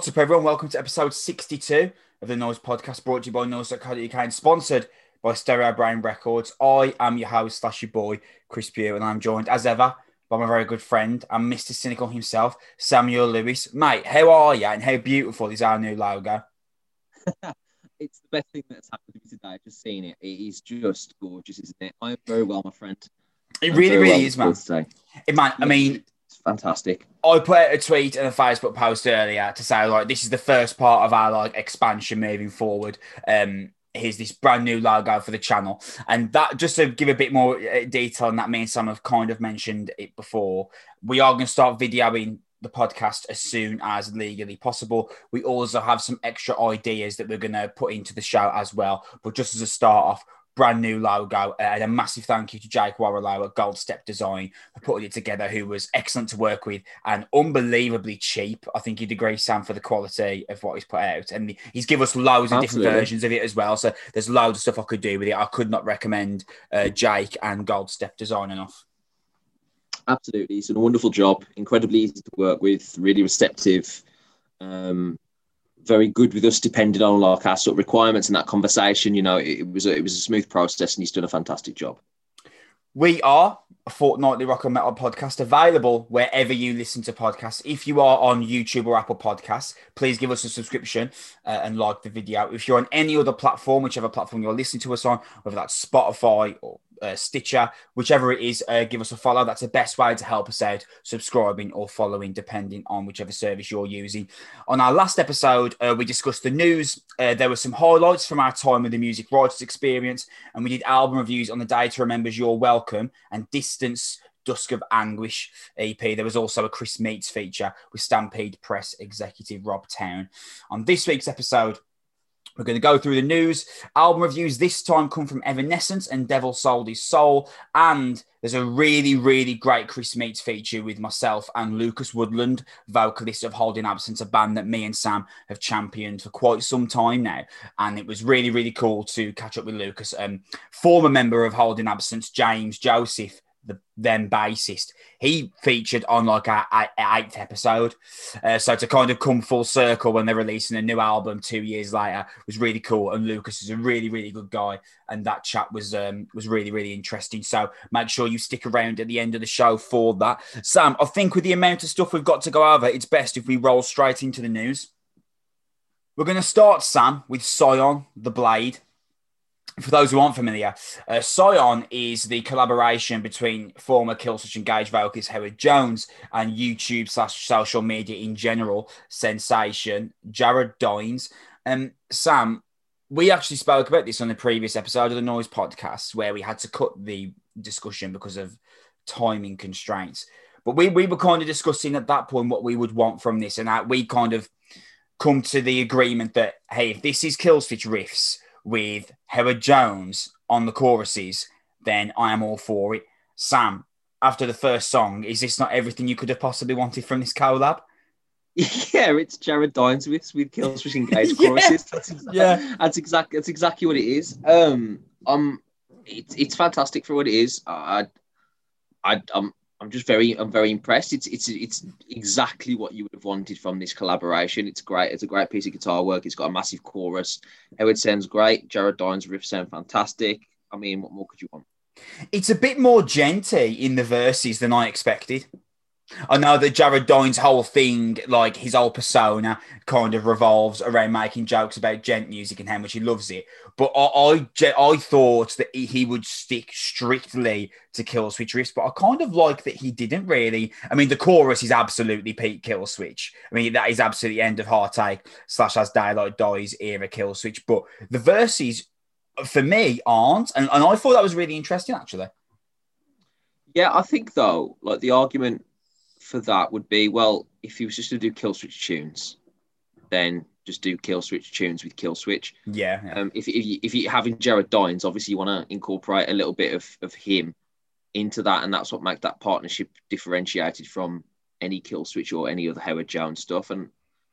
What's up, everyone? Welcome to episode 62 of the Noise Podcast, brought to you by Noise.co.uk and sponsored by Stereo Brain Records. I am your host, slash your boy, Chris Pugh, and I'm joined, as ever, by my very good friend and Mr. Cynical himself, Samuel Lewis. Mate, how are you and how beautiful is our new logo? it's the best thing that's happened to me today. I've just seen it. It is just gorgeous, isn't it? I am very well, my friend. It really, really well is, man. It, man, I mean, fantastic. I put a tweet and a Facebook post earlier to say like this is the first part of our like expansion moving forward. Um, here's this brand new logo for the channel, and that just to give a bit more uh, detail on that, me and Sam have kind of mentioned it before. We are going to start videoing the podcast as soon as legally possible. We also have some extra ideas that we're going to put into the show as well. But just as a start off, brand new logo. Uh, and a massive thank you to Jake Warlow at Gold Step Design for putting it together, who was excellent to work with and unbelievably cheap. I think you'd agree, Sam, for the quality of what he's put out. And he's given us loads of different versions of it as well. So there's loads of stuff I could do with it. I could not recommend uh, Jake and Gold Step Design enough. Absolutely. He's done a wonderful job, incredibly easy to work with, really receptive. Um, very good with us, depending on like our sort of requirements and that conversation. You know, it, was a, it was a smooth process, and he's done a fantastic job. We are a fortnightly rock and metal podcast available wherever you listen to podcasts. If you are on YouTube or Apple Podcasts, please give us a subscription uh, and like the video. If you're on any other platform, whichever platform you're listening to us on, whether that's Spotify or uh, Stitcher, whichever it is, uh, give us a follow. That's the best way to help us out, subscribing or following, depending on whichever service you're using. On our last episode, uh, we discussed the news. Uh, there were some highlights from our time with the Music Writers Experience, and we did album reviews on the Day to Remember's You're Welcome and Distance Dusk of Anguish EP. There was also a Chris Meets feature with Stampede Press executive Rob Town. On this week's episode, we're going to go through the news. Album reviews this time come from Evanescence and Devil Sold His Soul. And there's a really, really great Chris Meets feature with myself and Lucas Woodland, vocalist of Holding Absence, a band that me and Sam have championed for quite some time now. And it was really, really cool to catch up with Lucas. Um, former member of Holding Absence, James Joseph, the then bassist, he featured on like a eighth episode. Uh, so to kind of come full circle when they're releasing a new album two years later was really cool. And Lucas is a really really good guy, and that chat was um, was really really interesting. So make sure you stick around at the end of the show for that. Sam, I think with the amount of stuff we've got to go over, it's best if we roll straight into the news. We're going to start, Sam, with Sion the Blade for those who aren't familiar, uh, Sion is the collaboration between former Killswitch Engage vocalist Howard Jones and YouTube slash social media in general sensation Jared Dines. Um, Sam, we actually spoke about this on the previous episode of the Noise podcast where we had to cut the discussion because of timing constraints. But we, we were kind of discussing at that point what we would want from this, and that we kind of come to the agreement that hey, if this is Killswitch riffs with Howard Jones on the choruses, then I am all for it. Sam, after the first song, is this not everything you could have possibly wanted from this collab? Yeah, it's Jared Dines with with Killswitch Engage choruses. yeah. That's exactly, yeah, that's exactly that's exactly what it is. Um, um, it's it's fantastic for what it is. I, I, I'm I'm just very I'm very impressed. It's it's it's exactly what you would have wanted from this collaboration. It's great. It's a great piece of guitar work. It's got a massive chorus. Howard sounds great. Jared Dines' riff sound fantastic. I mean, what more could you want? It's a bit more djenty in the verses than I expected. I know that Jared Dines' whole thing, like his whole persona, kind of revolves around making jokes about djent music and how much he loves it. But I, I, I thought that he would stick strictly to Killswitch riffs, but I kind of like that he didn't really. I mean, the chorus is absolutely Pete Killswitch. I mean, that is absolutely end of Heartache slash as Daylight Dies era Killswitch. But the verses, for me, aren't, and, and I thought that was really interesting actually. Yeah, I think though, like the argument for that would be well, if he was just to do Killswitch tunes, then just do Killswitch tunes with Killswitch. Yeah. yeah. Um, if if you if you having Jared Dines, obviously you want to incorporate a little bit of of him into that, and that's what makes that partnership differentiated from any Killswitch or any other Howard Jones stuff. And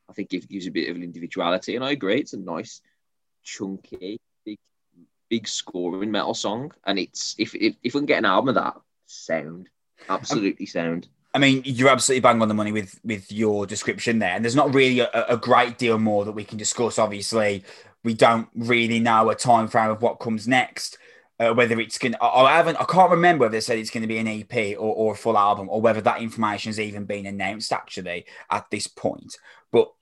I think it gives a bit of an individuality. And I agree, it's a nice, chunky, big, big scoring metal song. And it's if if if we can get an album of that sound, absolutely sound. I mean, you're absolutely bang on the money with with your description there, and there's not really a, a great deal more that we can discuss. Obviously, we don't really know a time frame of what comes next. Uh, whether it's going, I haven't, I can't remember whether they said it's going to be an EP or, or a full album, or whether that information has even been announced actually at this point. But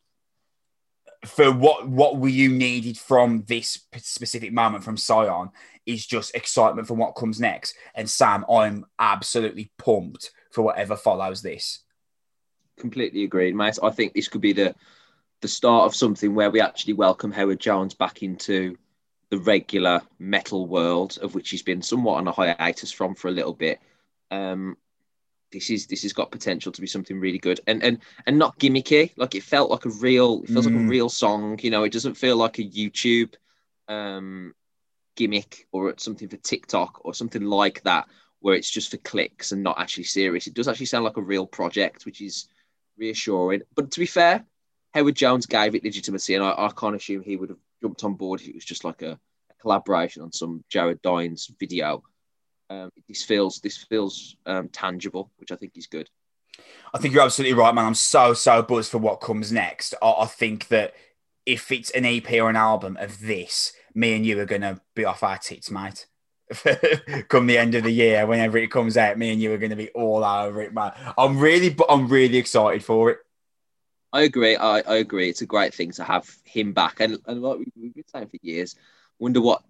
for what what were you needed from this specific moment from Sion is just excitement for what comes next. And Sam, I'm absolutely pumped for whatever follows this. Completely agreed, mate. I think this could be the the start of something where we actually welcome Howard Jones back into the regular metal world, of which he's been somewhat on a hiatus from for a little bit. Um, this is this has got potential to be something really good and and and not gimmicky. Like it felt like a real, it feels mm. like a mm. real song. You know, it doesn't feel like a YouTube um, gimmick or something for TikTok or something like that where it's just for clicks and not actually serious. It does actually sound like a real project, which is reassuring. But to be fair, Howard Jones gave it legitimacy, and I, I can't assume he would have jumped on board if it was just like a, a collaboration on some Jared Dines video. Um, this feels this feels um, tangible, which I think is good. I think you're absolutely right, man. I'm so so buzzed for what comes next. I, I think that if it's an EP or an album of this, me and you are gonna be off our tits, mate. come the end of the year, whenever it comes out, me and you are going to be all over it, man. I'm really, but I'm really excited for it. I agree. I, I agree. It's a great thing to have him back, and and like we've been saying for years, wonder what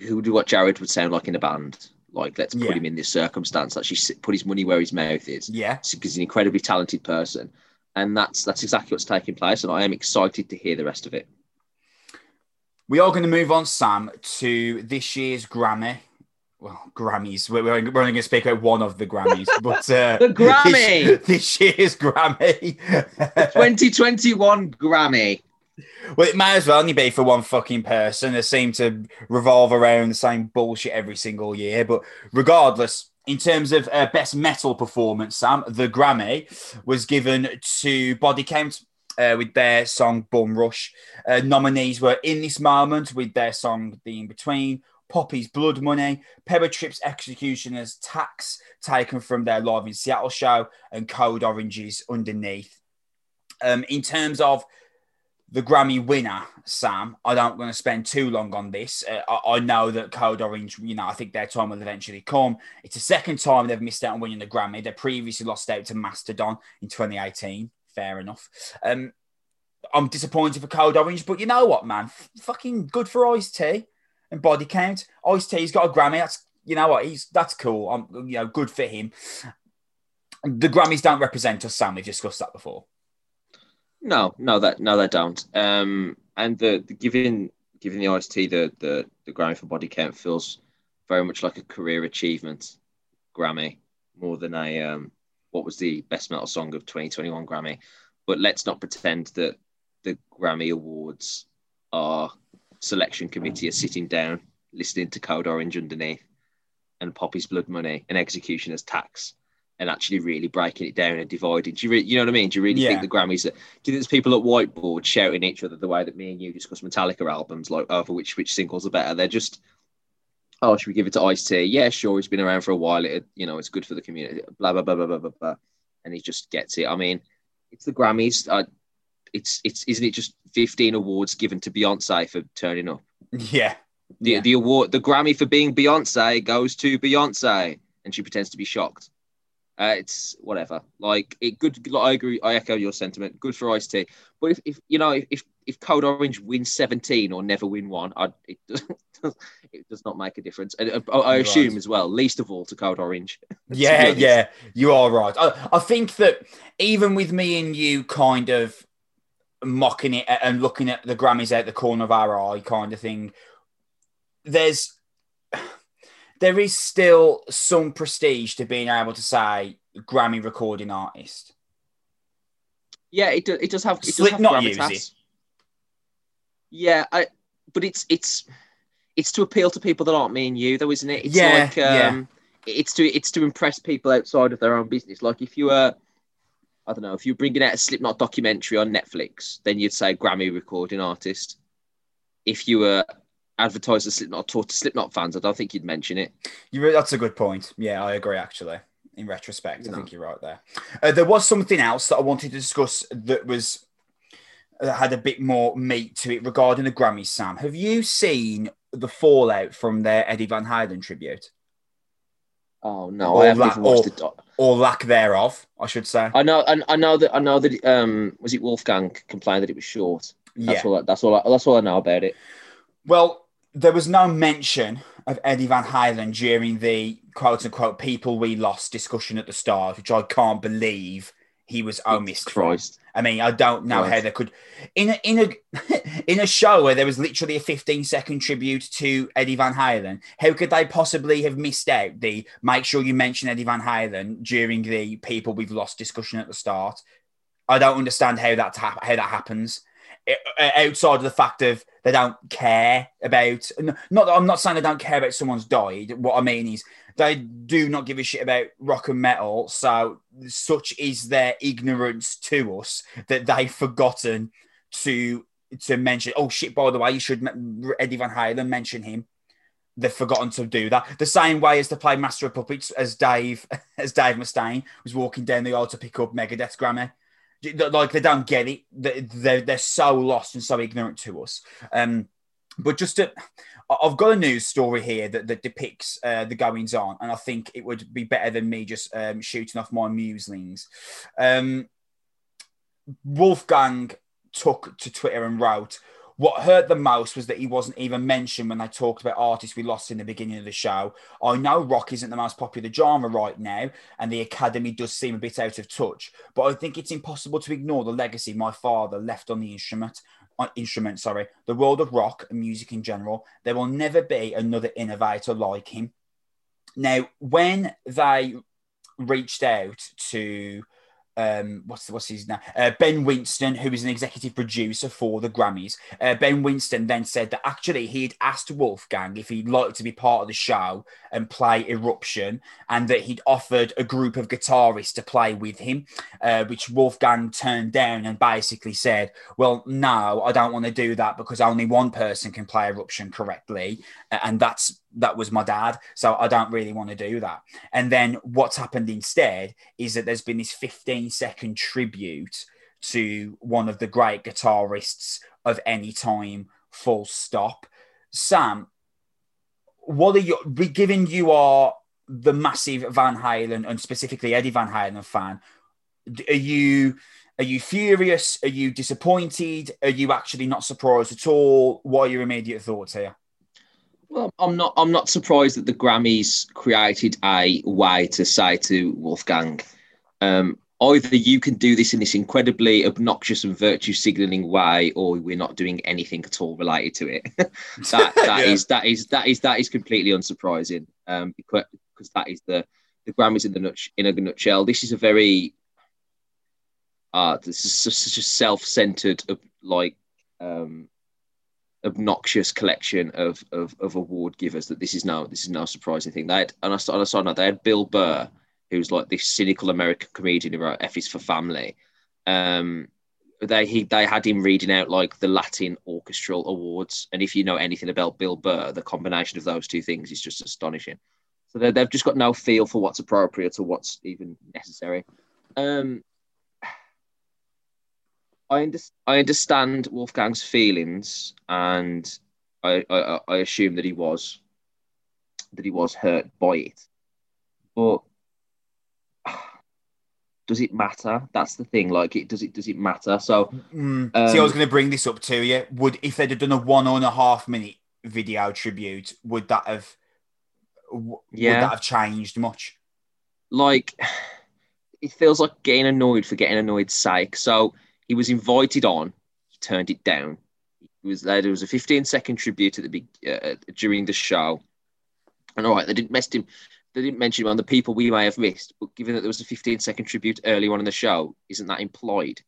who do what Jared would sound like in a band. Like, let's put yeah. him in this circumstance. Actually, put his money where his mouth is. Yeah, because he's an incredibly talented person, and that's that's exactly what's taking place. And I am excited to hear the rest of it. We are going to move on, Sam, to this year's Grammy well, Grammys. We're, only going to speak about one of the Grammys, but uh, the Grammy this, this year's Grammy, 2021 Grammy. Well, it may as well only be for one fucking person. They seem to revolve around the same bullshit every single year. But regardless, in terms of uh, best metal performance, Sam, the Grammy was given to Body Count. Uh, with their song Bum Rush. Uh, nominees were In This Moment with their song The In Between, Poppy's Blood Money, Power Trip's Executioner's Tax, taken from their Live in Seattle show, and Code Orange's Underneath. Um, in terms of the Grammy winner, Sam, I don't want to spend too long on this. Uh, I, I, know that Code Orange, you know, I think their time will eventually come. It's the second time they've missed out on winning the Grammy. They previously lost out to Mastodon in 2018. Fair enough. Um, I'm disappointed for Code Orange, but you know what, man? F- fucking good for Ice T and body count. Ice T's got a Grammy. That's you know what he's that's cool. I'm you know good for him. The Grammys don't represent us, Sam. We've discussed that before. No, no, that no, they don't. Um, and the, the giving giving the Ice T the, the the Grammy for body count feels very much like a career achievement Grammy more than a um what was the best metal song of 2021 Grammy. But let's not pretend that the Grammy Awards are selection committee are sitting down listening to Code Orange underneath and Poppy's Blood Money and Executioner's Tax and actually really breaking it down and dividing. Do you, re- you know what I mean? Do you really yeah. think the Grammys? That, do you think there's people at whiteboard shouting at each other the way that me and you discuss Metallica albums, like over which which singles are better? They're just, oh, should we give it to Ice T? Yeah, sure. He's been around for a while. It, you know, it's good for the community. Blah blah blah blah blah blah. blah. And he just gets it. I mean, it's the Grammys. I, it's it's isn't it just 15 awards given to Beyonce for turning up? Yeah. The yeah. the award the Grammy for being Beyonce goes to Beyonce and she pretends to be shocked. Uh, it's whatever. Like it good. Like, I agree. I echo your sentiment. Good for Ice T. But if, if you know if if Code Orange wins seventeen or never win one, I, it does it does not make a difference. And uh, I, I assume right. as well, least of all to Code Orange. yeah, yeah, you are right. I, I think that even with me and you kind of mocking it and looking at the Grammys out the corner of our eye, kind of thing. There's there is still some prestige to being able to say Grammy recording artist. Yeah, it does. It does have. It does have not use it. Yeah, I. But it's it's it's to appeal to people that aren't me and you, though, isn't it? It's yeah, like, um, yeah. It's to it's to impress people outside of their own business. Like if you were I don't know, if you're bringing out a Slipknot documentary on Netflix, then you'd say Grammy recording artist. If you were advertising Slipknot tour to Slipknot fans, I don't think you'd mention it. You that's a good point. Yeah, I agree. Actually, In retrospect, I think you're right there. Uh, there was something else that I wanted to discuss that was that had a bit more meat to it regarding the Grammys. Sam, have you seen the fallout from their Eddie Van Halen tribute? Oh no, or I haven't even watched or, it. Or lack thereof, I should say. I know, I, I know that I know that um was it Wolfgang complained that it was short. That's yeah. all. That's all. I, that's all I know about it. Well, there was no mention of Eddie Van Halen during the quote unquote "people we lost" discussion at the start, which I can't believe he was oh omitted. Christ. I mean, I don't know how they could in a in a in a show where there was literally a 15 second tribute to Eddie Van Halen. How could they possibly have missed out the make sure you mention Eddie Van Halen during the people we've lost discussion at the start? I don't understand how that ha- how that happens. outside of the fact of they don't care about not I'm not saying they don't care about someone's died. What I mean is they do not give a shit about rock and metal. So such is their ignorance to us that they've forgotten to to mention. Oh shit! By the way, you should Eddie Van Halen mention him. They've forgotten to do that. The same way as to play Master of Puppets, as Dave as Dave Mustaine was walking down the aisle to pick up Megadeth's Grammy. Like they don't get it. They're, they're so lost and so ignorant to us. Um, but just to, I've got a news story here that, that depicts uh, the goings on, and I think it would be better than me just um, shooting off my muslings. Um, Wolfgang took to Twitter and wrote, what hurt the most was that he wasn't even mentioned when they talked about artists we lost in the beginning of the show. I know rock isn't the most popular genre right now, and the Academy does seem a bit out of touch, but I think it's impossible to ignore the legacy my father left on the instrument. Uh, instrument, sorry, the world of rock and music in general. There will never be another innovator like him. Now, when they reached out to um, what's what's his name? Uh, ben Winston, who is an executive producer for the Grammys. Uh, ben Winston then said that actually he'd asked Wolfgang if he'd like to be part of the show and play Eruption, and that he'd offered a group of guitarists to play with him, uh, which Wolfgang turned down and basically said, "Well, no, I don't want to do that because only one person can play Eruption correctly, and that's that was my dad. So I don't really want to do that. And then what's happened instead is that there's been this 15 second tribute to one of the great guitarists of any time, full stop. Sam, what are you, given you are the massive Van Halen and specifically Eddie Van Halen fan, are you are you furious? Are you disappointed? Are you actually not surprised at all? What are your immediate thoughts here? Well, I'm not. I'm not surprised that the Grammys created a way to say to Wolfgang, um, either you can do this in this incredibly obnoxious and virtue signaling way, or we're not doing anything at all related to it. that that yeah. is, that is that is that is completely unsurprising. Um, because, because that is the the Grammys in the nut, in a nutshell. This is a very uh, this is such a self-centered, like um, obnoxious collection of, of, of award givers that this is now this is now surprising thing. They had, and I that they had Bill Burr, who's like this cynical American comedian who wrote F is for Family. Um, they he they had him reading out like the Latin orchestral awards, and if you know anything about Bill Burr, the combination of those two things is just astonishing. So they've just got no feel for what's appropriate or what's even necessary. Um, I, under, I understand Wolfgang's feelings, and I, I, I assume that he was that he was hurt by it. But does it matter? That's the thing. Like, it does it does it matter? So, mm. um, see, I was going to bring this up to you. Would if they'd have done a one and a half minute video tribute, would that have yeah. would that have changed much? Like, it feels like getting annoyed for getting annoyed's sake. So he was invited on, he turned it down. He was there. There was a 15 second tribute at the big uh, during the show, and all right, they didn't mess him. They didn't mention him on the people we may have missed, but given that there was a 15 second tribute early on in the show, isn't that implied?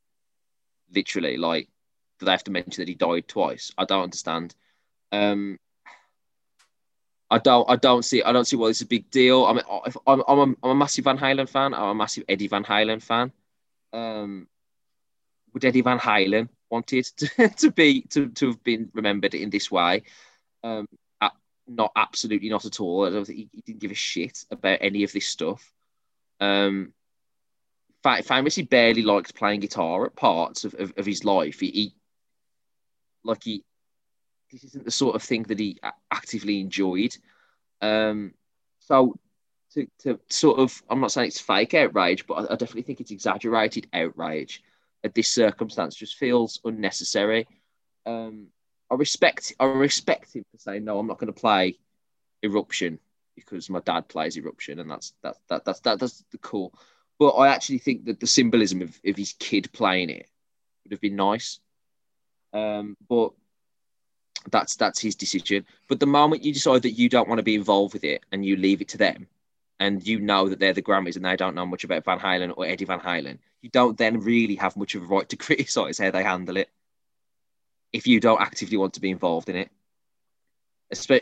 Literally, like, do they have to mention that he died twice? I don't understand. Um, I don't, I don't see, I don't see why it's a big deal. I mean, if, I'm, I'm, a, I'm a massive Van Halen fan. I'm a massive Eddie Van Halen fan. Um, would Eddie Van Halen wanted to, to be to, to have been remembered in this way? Um, not absolutely not at all. I don't think he, he, didn't give a shit about any of this stuff. Um, famously barely liked playing guitar at parts of, of, of his life. He, he, like he, this isn't the sort of thing that he actively enjoyed. Um, so to, to sort of, I'm not saying it's fake outrage, but I, I definitely think it's exaggerated outrage at this circumstance. Just feels unnecessary. Um, I respect, I respect him for saying no. I'm not going to play Eruption because my dad plays Eruption, and that's that, that that's that, that's the cool. But I actually think that the symbolism of, of his kid playing it would have been nice. Um, but that's that's his decision. But the moment you decide that you don't want to be involved with it and you leave it to them, and you know that they're the Grammys and they don't know much about Van Halen or Eddie Van Halen, you don't then really have much of a right to criticize how they handle it if you don't actively want to be involved in it.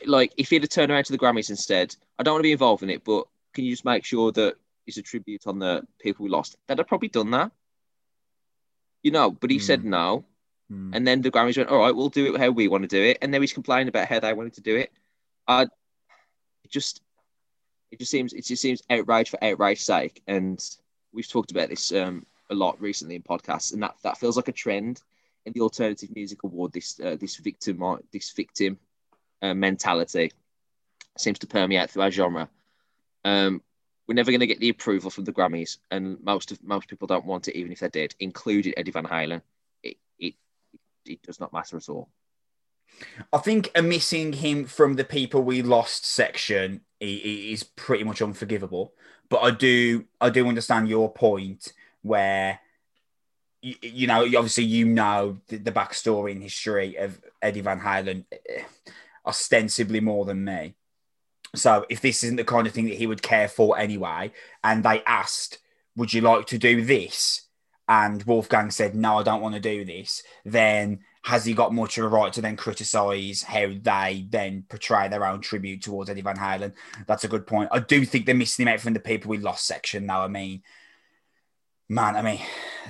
Like if he'd have turned around to the Grammys instead, "I don't want to be involved in it, but can you just make sure that it's a tribute on the people we lost?" They'd have probably done that, you know. But he mm. said no, mm. and then the Grammys went, "All right, we'll do it how we want to do it," and then he's complaining about how they wanted to do it. I it just it just seems it just seems outrage for outrage sake, and we've talked about this um, a lot recently in podcasts, and that that feels like a trend in the alternative music award. This uh, this victim this victim uh, mentality seems to permeate through our genre. Um, we're never going to get the approval from the Grammys, and most of most people don't want it, even if they did, including Eddie Van Halen. It it it does not matter at all. I think a missing him from the people we lost section is pretty much unforgivable. But I do I do understand your point where you, you know obviously you know the, the backstory and history of Eddie Van Halen eh, ostensibly more than me. So if this isn't the kind of thing that he would care for anyway, and they asked, "Would you like to do this?" and Wolfgang said, "No, I don't want to do this," then has he got much of a right to then criticise how they then portray their own tribute towards Eddie Van Halen? That's a good point. I do think they're missing him out from the people we lost section. Now, I mean, man, I mean,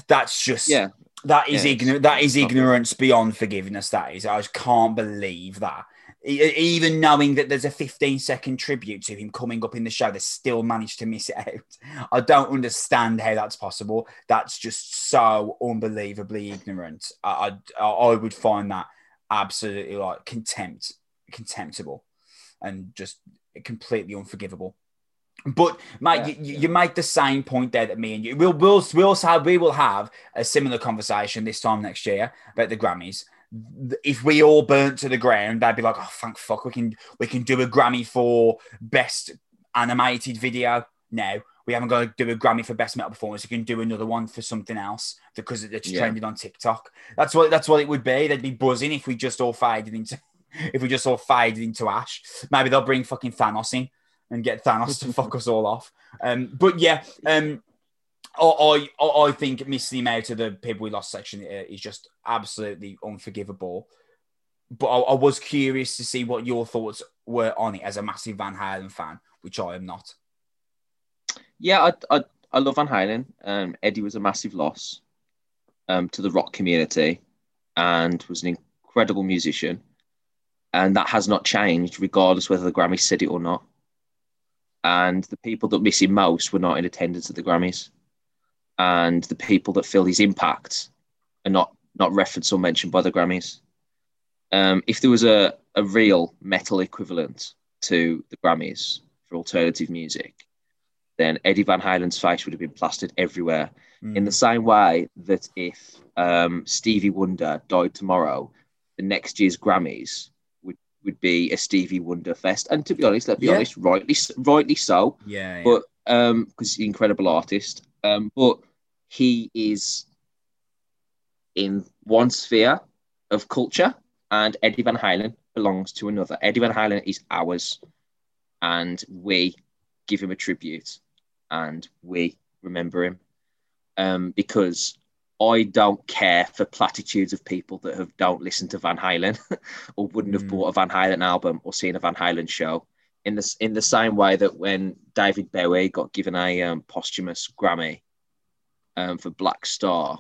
that's just yeah. That is yeah, ignorant. That is ignorance beyond forgiveness. That is. I just can't believe that even knowing that there's a 15 second tribute to him coming up in the show, they still managed to miss it out. I don't understand how that's possible. That's just so unbelievably ignorant. I, I, I would find that absolutely like contempt, contemptible, and just completely unforgivable. But mate, yeah, you, yeah. you, make the same point there that me and you we'll we'll we'll have we will have a similar conversation this time next year about the Grammys if we all burnt to the ground, they'd be like, "Oh, thank fuck, we can we can do a Grammy for best animated video." No, we haven't got to do a Grammy for best metal performance. We can do another one for something else because it's yeah. trending on TikTok. That's what that's what it would be. They'd be buzzing if we just all faded into if we just all faded into ash. Maybe they'll bring fucking Thanos in and get Thanos to fuck us all off. Um, but yeah, um, I, I, I think missing him out of the people we lost section is just absolutely unforgivable. But I, I, was curious to see what your thoughts were on it as a massive Van Halen fan, which I am not. Yeah, I, I, I love Van Halen. Um, Eddie was a massive loss um, to the rock community and was an incredible musician. And that has not changed, regardless whether the Grammys said it or not. And the people that miss him most were not in attendance at the Grammys and the people that feel his impact are not not referenced or mentioned by the Grammys. Um, if there was a, a real metal equivalent to the Grammys for alternative music, then Eddie Van Halen's face would have been plastered everywhere. Mm. In the same way that if um, Stevie Wonder died tomorrow, the next year's Grammys would, would be a Stevie Wonder fest. And to be honest, let's be yeah. honest, rightly rightly so. Yeah. yeah. But um, because he's an incredible artist. Um, but he is in one sphere of culture, and Eddie Van Halen belongs to another. Eddie Van Halen is ours, and we give him a tribute, and we remember him um, because I don't care for platitudes of people that have don't listen to Van Halen or wouldn't have mm. bought a Van Halen album or seen a Van Halen show. In the in the same way that when David Bowie got given a um, posthumous Grammy, um, for Blackstar,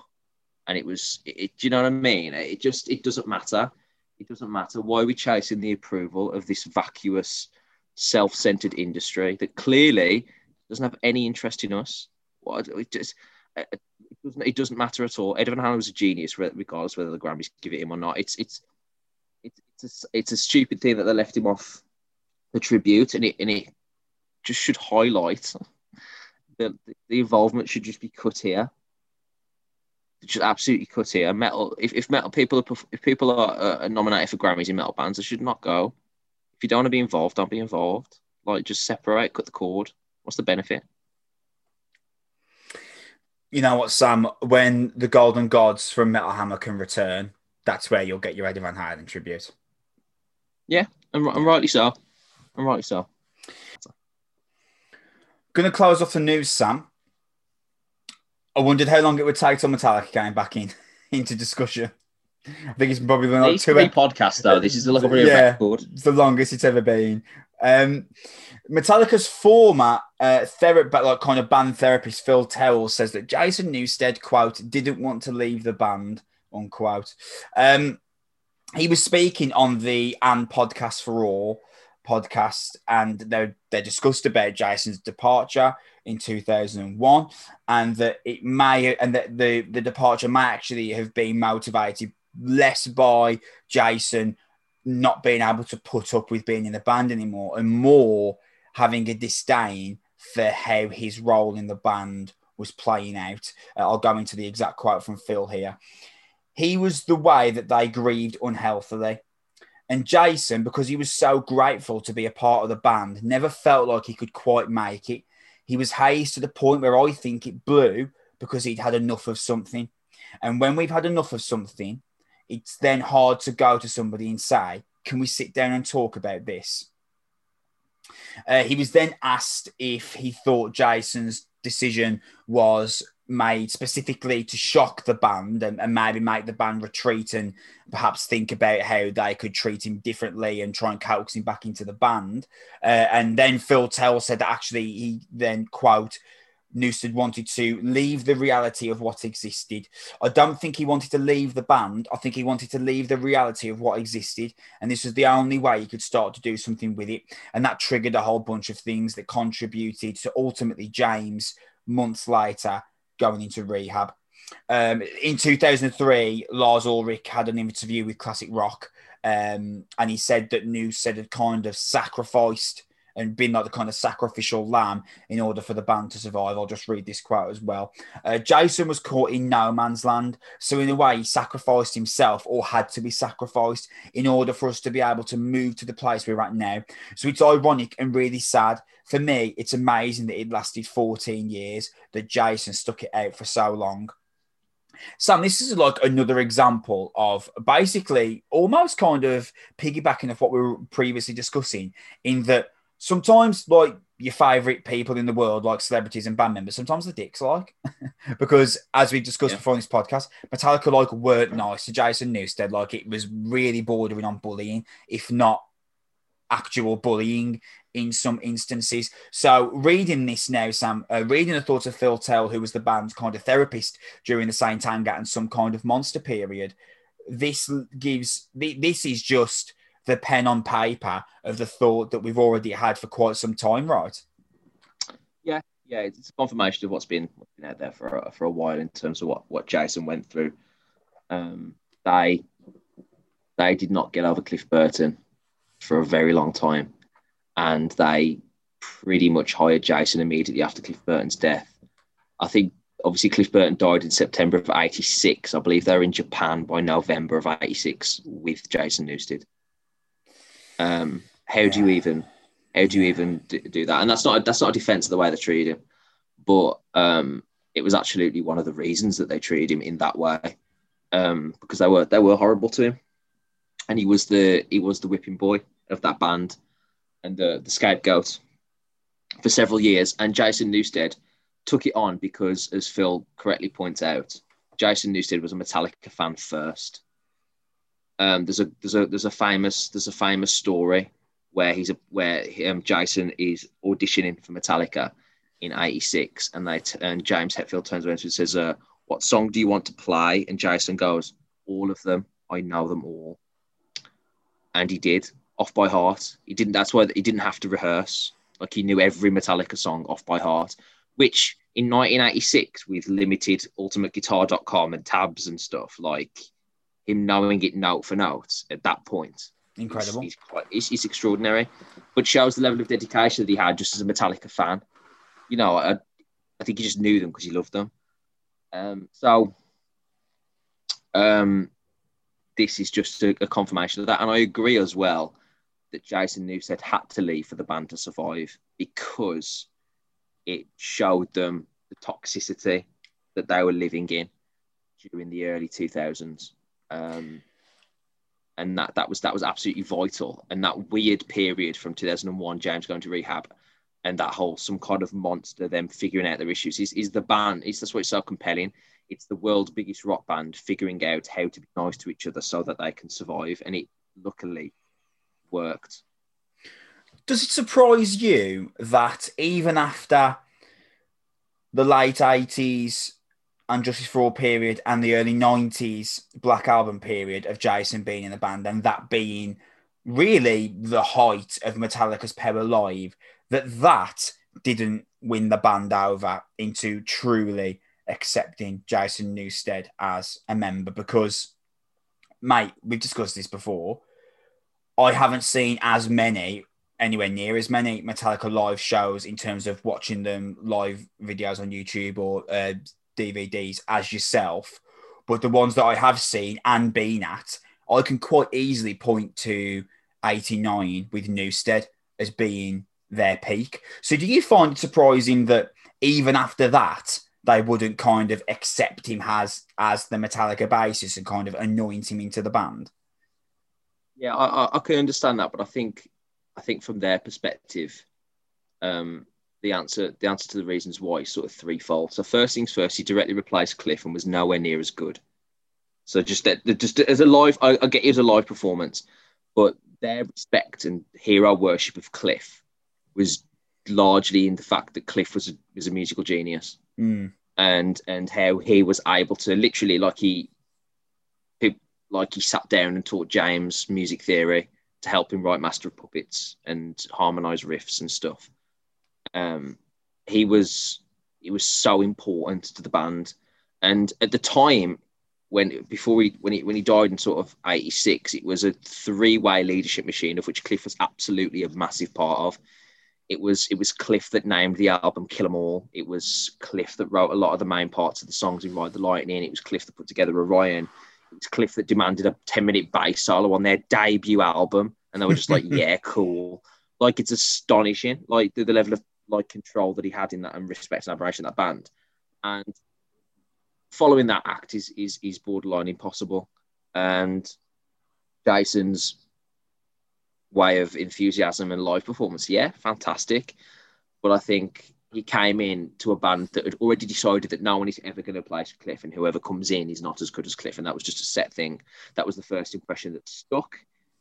and it was. It, it, do you know what I mean? It just it doesn't matter. It doesn't matter why we're chasing the approval of this vacuous, self-centered industry that clearly doesn't have any interest in us. What it just it doesn't, it doesn't matter at all. Ed Van Halen was a genius, regardless whether the Grammys give it him or not. It's it's it's it's a, it's a stupid thing that they left him off the tribute, and it and it just should highlight the the involvement should just be cut here. Just absolutely cut here. Metal. If, if metal people are if people are uh, nominated for Grammys in metal bands, they should not go. If you don't want to be involved, don't be involved. Like just separate, cut the cord. What's the benefit? You know what, Sam? When the Golden Gods from Metal Hammer can return, that's where you'll get your Eddie Van Halen tribute. Yeah, and, and rightly so. And rightly so. Going to close off the news, Sam. I wondered how long it would take till Metallica came back in into discussion. I think it's probably been like two podcasts though. This is the yeah, record. It's the longest it's ever been. Um, Metallica's former uh, therapy, like kind of band therapist Phil Towles says that Jason Newsted quote didn't want to leave the band unquote. Um, he was speaking on the and podcast for all podcast, and they they discussed about Jason's departure in 2001, and that it may and that the the departure may actually have been motivated less by Jason not being able to put up with being in the band anymore, and more having a disdain for how his role in the band was playing out. Uh, I'll go into the exact quote from Phil here. He was the way that they grieved unhealthily. And Jason, because he was so grateful to be a part of the band, never felt like he could quite make it. He was hazed to the point where I think it blew because he'd had enough of something. And when we've had enough of something, it's then hard to go to somebody and say, Can we sit down and talk about this? Uh, he was then asked if he thought Jason's decision was made specifically to shock the band and, and, maybe make the band retreat and perhaps think about how they could treat him differently and try and coax him back into the band. Uh, and then Phil Towle said that actually he then, quote, Newsted wanted to leave the reality of what existed. I don't think he wanted to leave the band. I think he wanted to leave the reality of what existed. And this was the only way he could start to do something with it. And that triggered a whole bunch of things that contributed to ultimately James, months later, going into rehab. Um, in 2003, Lars Ulrich had an interview with Classic Rock. Um, and he said that Newsted had kind of sacrificed and been like the kind of sacrificial lamb in order for the band to survive. I'll just read this quote as well. Uh, Jason was caught in no man's land. So, in a way, he sacrificed himself or had to be sacrificed in order for us to be able to move to the place we're at now. So, it's ironic and really sad. For me, it's amazing that it lasted 14 years, that Jason stuck it out for so long. Sam, this is like another example of basically almost kind of piggybacking off what we were previously discussing, in that sometimes like your favorite people in the world, like celebrities and band members, sometimes the dicks like because as we discussed yeah. before in this podcast, Metallica like weren't nice to Jason Newsted. Like it was really bordering on bullying, if not actual bullying in some instances. So reading this now, Sam, uh, reading the thoughts of Phil Towle, who was the band's kind of therapist during the Saint Anger and some kind of monster period, this gives this is just the pen on paper of the thought that we've already had for quite some time, right? Yeah, yeah, it's a confirmation of what's been, what's been out there for a, for a while in terms of what, what Jason went through. Um, they they did not get over Cliff Burton for a very long time, and they pretty much hired Jason immediately after Cliff Burton's death. I think obviously Cliff Burton died in September of '86. I believe they were in Japan by November of '86 with Jason Newsted. Um, how yeah. do you even how do you even do, that? And that's not that's not a defense of the way they treated him, but um, it was absolutely one of the reasons that they treated him in that way um, because they were they were horrible to him, and he was the he was the whipping boy of that band and the the scapegoat for several years. And Jason Newsted took it on because, as Phil correctly points out, Jason Newsted was a Metallica fan first. Um, there's a there's a there's a famous there's a famous story where he's a where um, Jason is auditioning for Metallica in '86, and they t- and James Hetfield turns around and says, uh, "What song do you want to play?" And Jason goes, "All of them. I know them all." And he did off by heart. He didn't. That's why he didn't have to rehearse. Like he knew every Metallica song off by heart, which in 1986 with limited ultimateguitar.com and tabs and stuff, like him knowing it note for note at that point. Incredible. He's, he's quite, extraordinary, but shows the level of dedication that he had just as a Metallica fan. You know, I, I think he just knew them because he loved them. Um, so, um, this is just a, a, confirmation of that. And I agree as well that Jason Newsted had to leave for the band to survive because it showed them the toxicity that they were living in during the early 2000s. Um, and that, that was that was absolutely vital. And that weird period from 2001, James going to rehab, and that whole some kind of monster, them figuring out their issues is, is the band. It's that's why it's so compelling it's the world's biggest rock band figuring out how to be nice to each other so that they can survive. And it luckily worked. Does it surprise you that even after the late 80s and Justice for All period and the early 90s Black Album period of Jason being in the band and that being really the height of Metallica's power live, that that didn't win the band over into truly accepting Jason Newsted as a member because, mate, we've discussed this before. I haven't seen as many, anywhere near as many Metallica live shows in terms of watching them live videos on YouTube or uh, DVDs as yourself. But the ones that I have seen and been at, I can quite easily point to 89 with Newsted as being their peak. So do you find it surprising that even after that, they wouldn't kind of accept him as as the Metallica basis and kind of anoint him into the band. Yeah, I, I can understand that, but I think I think from their perspective, um, the answer the answer to the reasons why is sort of threefold. So first things first, he directly replaced Cliff and was nowhere near as good. So just that just as a live, I, I get it as a live performance, but their respect and hero worship of Cliff was largely in the fact that Cliff was a, was a musical genius. Mm and and how he was able to literally like he like he sat down and taught James music theory to help him write Master of Puppets and harmonize riffs and stuff. Um, he was he was so important to the band, and at the time when before he when he when he died in sort of '86, it was a three way leadership machine of which Cliff was absolutely a massive part of it was it was Cliff that named the album Kill 'Em All. It was Cliff that wrote a lot of the main parts of the songs in Ride the Lightning. It was Cliff that put together Orion. Cliff that demanded a 10 minute bass solo on their debut album. And they were just like, yeah, cool. Like it's astonishing, like the, the level of like control that he had in that and respect and admiration that band. And following that act is is is borderline impossible. And Jason's way of enthusiasm and live performance. Yeah, fantastic. But I think he came in to a band that had already decided that no one is ever going to play Cliff, and whoever comes in is not as good as Cliff, and that was just a set thing. That was the first impression that stuck.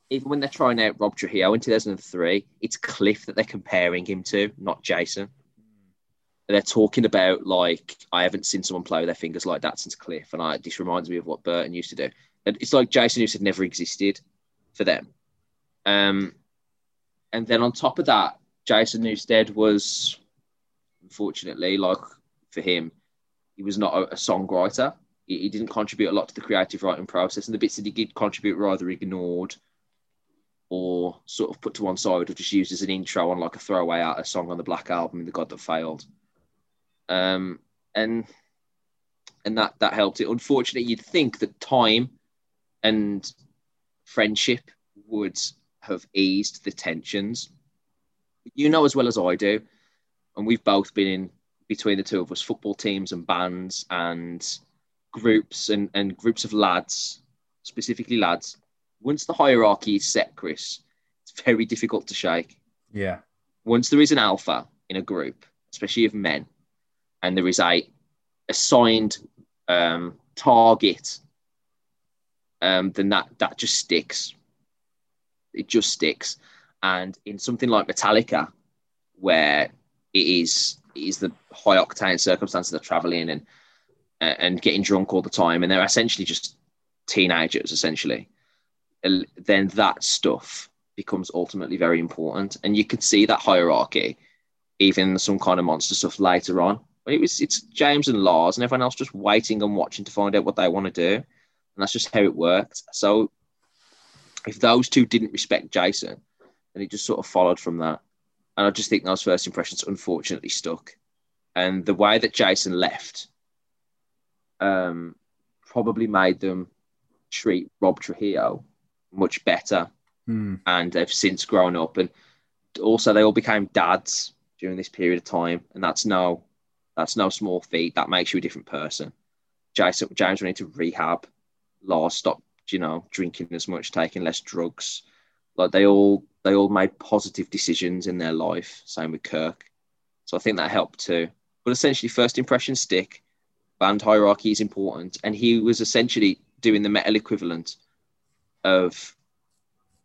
Even when they're trying out Rob Trujillo in 2003, it's Cliff that they're comparing him to, not Jason. They're talking about like I haven't seen someone play with their fingers like that since Cliff, and I this reminds me of what Burton used to do. And it's like Jason Newsted never existed for them. Um, and then on top of that, Jason Newsted was, unfortunately, like for him, he was not a, a songwriter. He, he, didn't contribute a lot to the creative writing process, and the bits that he did contribute were either ignored or sort of put to one side or just used as an intro on like a throwaway out a song on the Black Album, The God That Failed. Um, and and that that helped it. Unfortunately, you'd think that time and friendship would have eased the tensions. You know as well as I do, and we've both been in between the two of us football teams and bands and groups and, and groups of lads, specifically lads. Once the hierarchy is set, Chris, it's very difficult to shake. Yeah. Once there is an alpha in a group, especially of men, and there is a assigned um, target, um, then that that just sticks it just sticks. And in something like Metallica, where it is is the high octane circumstances of traveling and and getting drunk all the time, and they're essentially just teenagers, essentially. Then that stuff becomes ultimately very important, and you can see that hierarchy even some kind of monster stuff later on. But it was it's James and Lars and everyone else just waiting and watching to find out what they want to do, and that's just how it worked. So if those two didn't respect Jason, then it just sort of followed from that. And I just think those first impressions unfortunately stuck. And the way that Jason left um, probably made them treat Rob Trujillo much better. Mm. And they've since grown up. And also, they all became dads during this period of time. And that's no, that's no small feat. That makes you a different person. Jason, James went into rehab. Lars stopped you know, drinking as much, taking less drugs. Like they all they all made positive decisions in their life. Same with Kirk. So I think that helped too. But essentially, first impression stick. Band hierarchy is important, and he was essentially doing the metal equivalent of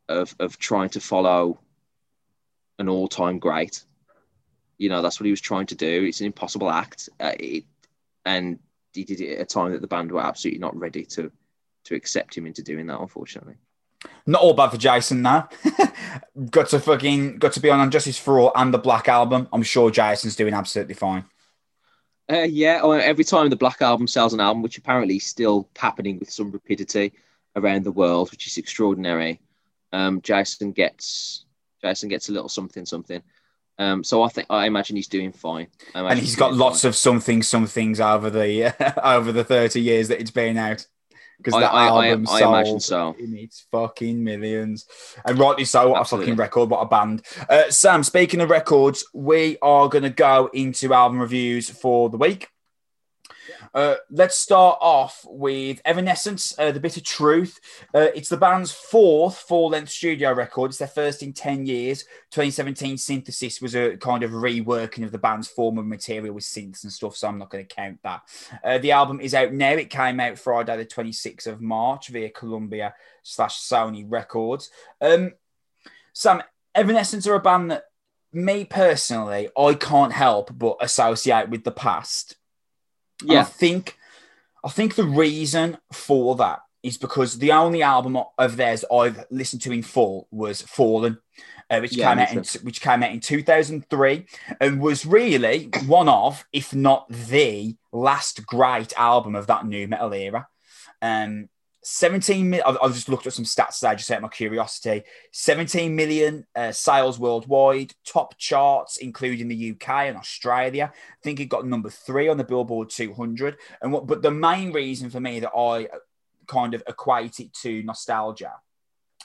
of of trying to follow an all-time great. You know, that's what he was trying to do. It's an impossible act, uh, it, and he did it at a time that the band were absolutely not ready to to accept him into doing that, unfortunately. Not all bad for Jason now. got to fucking got to be on Justice for All and the Black Album. I'm sure Jason's doing absolutely fine. Uh, yeah, every time the Black Album sells an album, which apparently is still happening with some rapidity around the world, which is extraordinary. Um, Jason gets Jason gets a little something something. Um, so I think I imagine he's doing fine. And he's got lots fine. of something somethings over the uh, over the thirty years that it's been out because that I, album I, I, sold imagine so. its fucking millions, and rightly so. What Absolutely. a fucking record! What a band! Uh, Sam, speaking of records, we are going to go into album reviews for the week. Uh, let's start off with Evanescence, uh, The Bitter Truth. Uh, it's the band's fourth full length studio record. It's their first in 10 years. 2017 Synthesis was a kind of reworking of the band's former material with synths and stuff, so I'm not going to count that. Uh, the album is out now. It came out Friday, the 26th of March via Columbia slash Sony Records. Um, Sam, Evanescence are a band that me personally, I can't help but associate with the past. Yeah. I think I think the reason for that is because the only album of theirs I've listened to in full was Fallen, uh, which yeah, came out in, which came out in 2003 and was really one of, if not the last great album of that nu metal era. Um, 17 million. I've, just looked at some stats today, just out of my curiosity. 17 million uh, sales worldwide, top charts, including the UK and Australia. I think it got number three on the Billboard 200. And what, but the main reason for me that I kind of equate it to nostalgia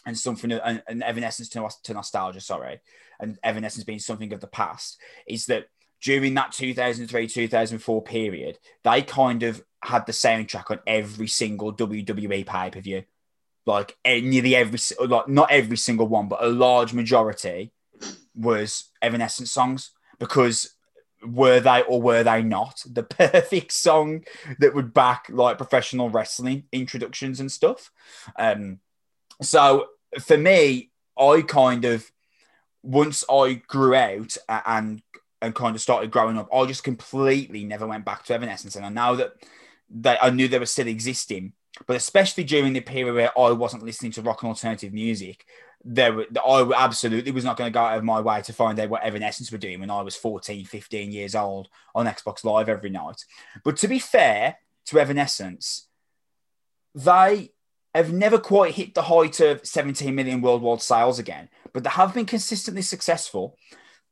and something, and, and evanescence to, to nostalgia, sorry, and evanescence being something of the past, is that during that 2003 2004 period, they kind of had the soundtrack on every single WWE pay per view. Like nearly every, like not every single one, but a large majority was Evanescence songs because were they or were they not the perfect song that would back like professional wrestling introductions and stuff. Um, so for me, I kind of once I grew out and and kind of started growing up, I just completely never went back to Evanescence. And I know that they, I knew they were still existing, but especially during the period where I wasn't listening to rock and alternative music, there were, I absolutely was not going to go out of my way to find out what Evanescence were doing when I was 14, 15 years old on Xbox Live every night. But to be fair to Evanescence, they have never quite hit the height of 17 million worldwide sales again, but they have been consistently successful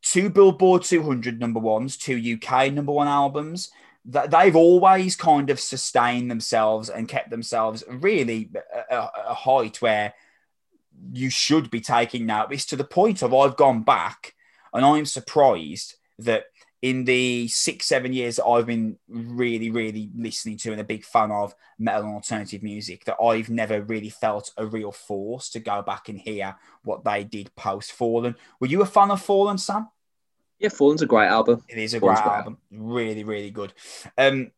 two Billboard 200 number ones, two UK number one albums. That they've always kind of sustained themselves and kept themselves really a, a height where you should be taking notice to the point of I've gone back and I'm surprised that in the six, seven years that I've been really, really listening to and a big fan of metal and alternative music, that I've never really felt a real force to go back and hear what they did post Fallen. Were you a fan of Fallen, Sam? Yeah, Fallen's a great album. It is a great, great album. Really, really good. Um,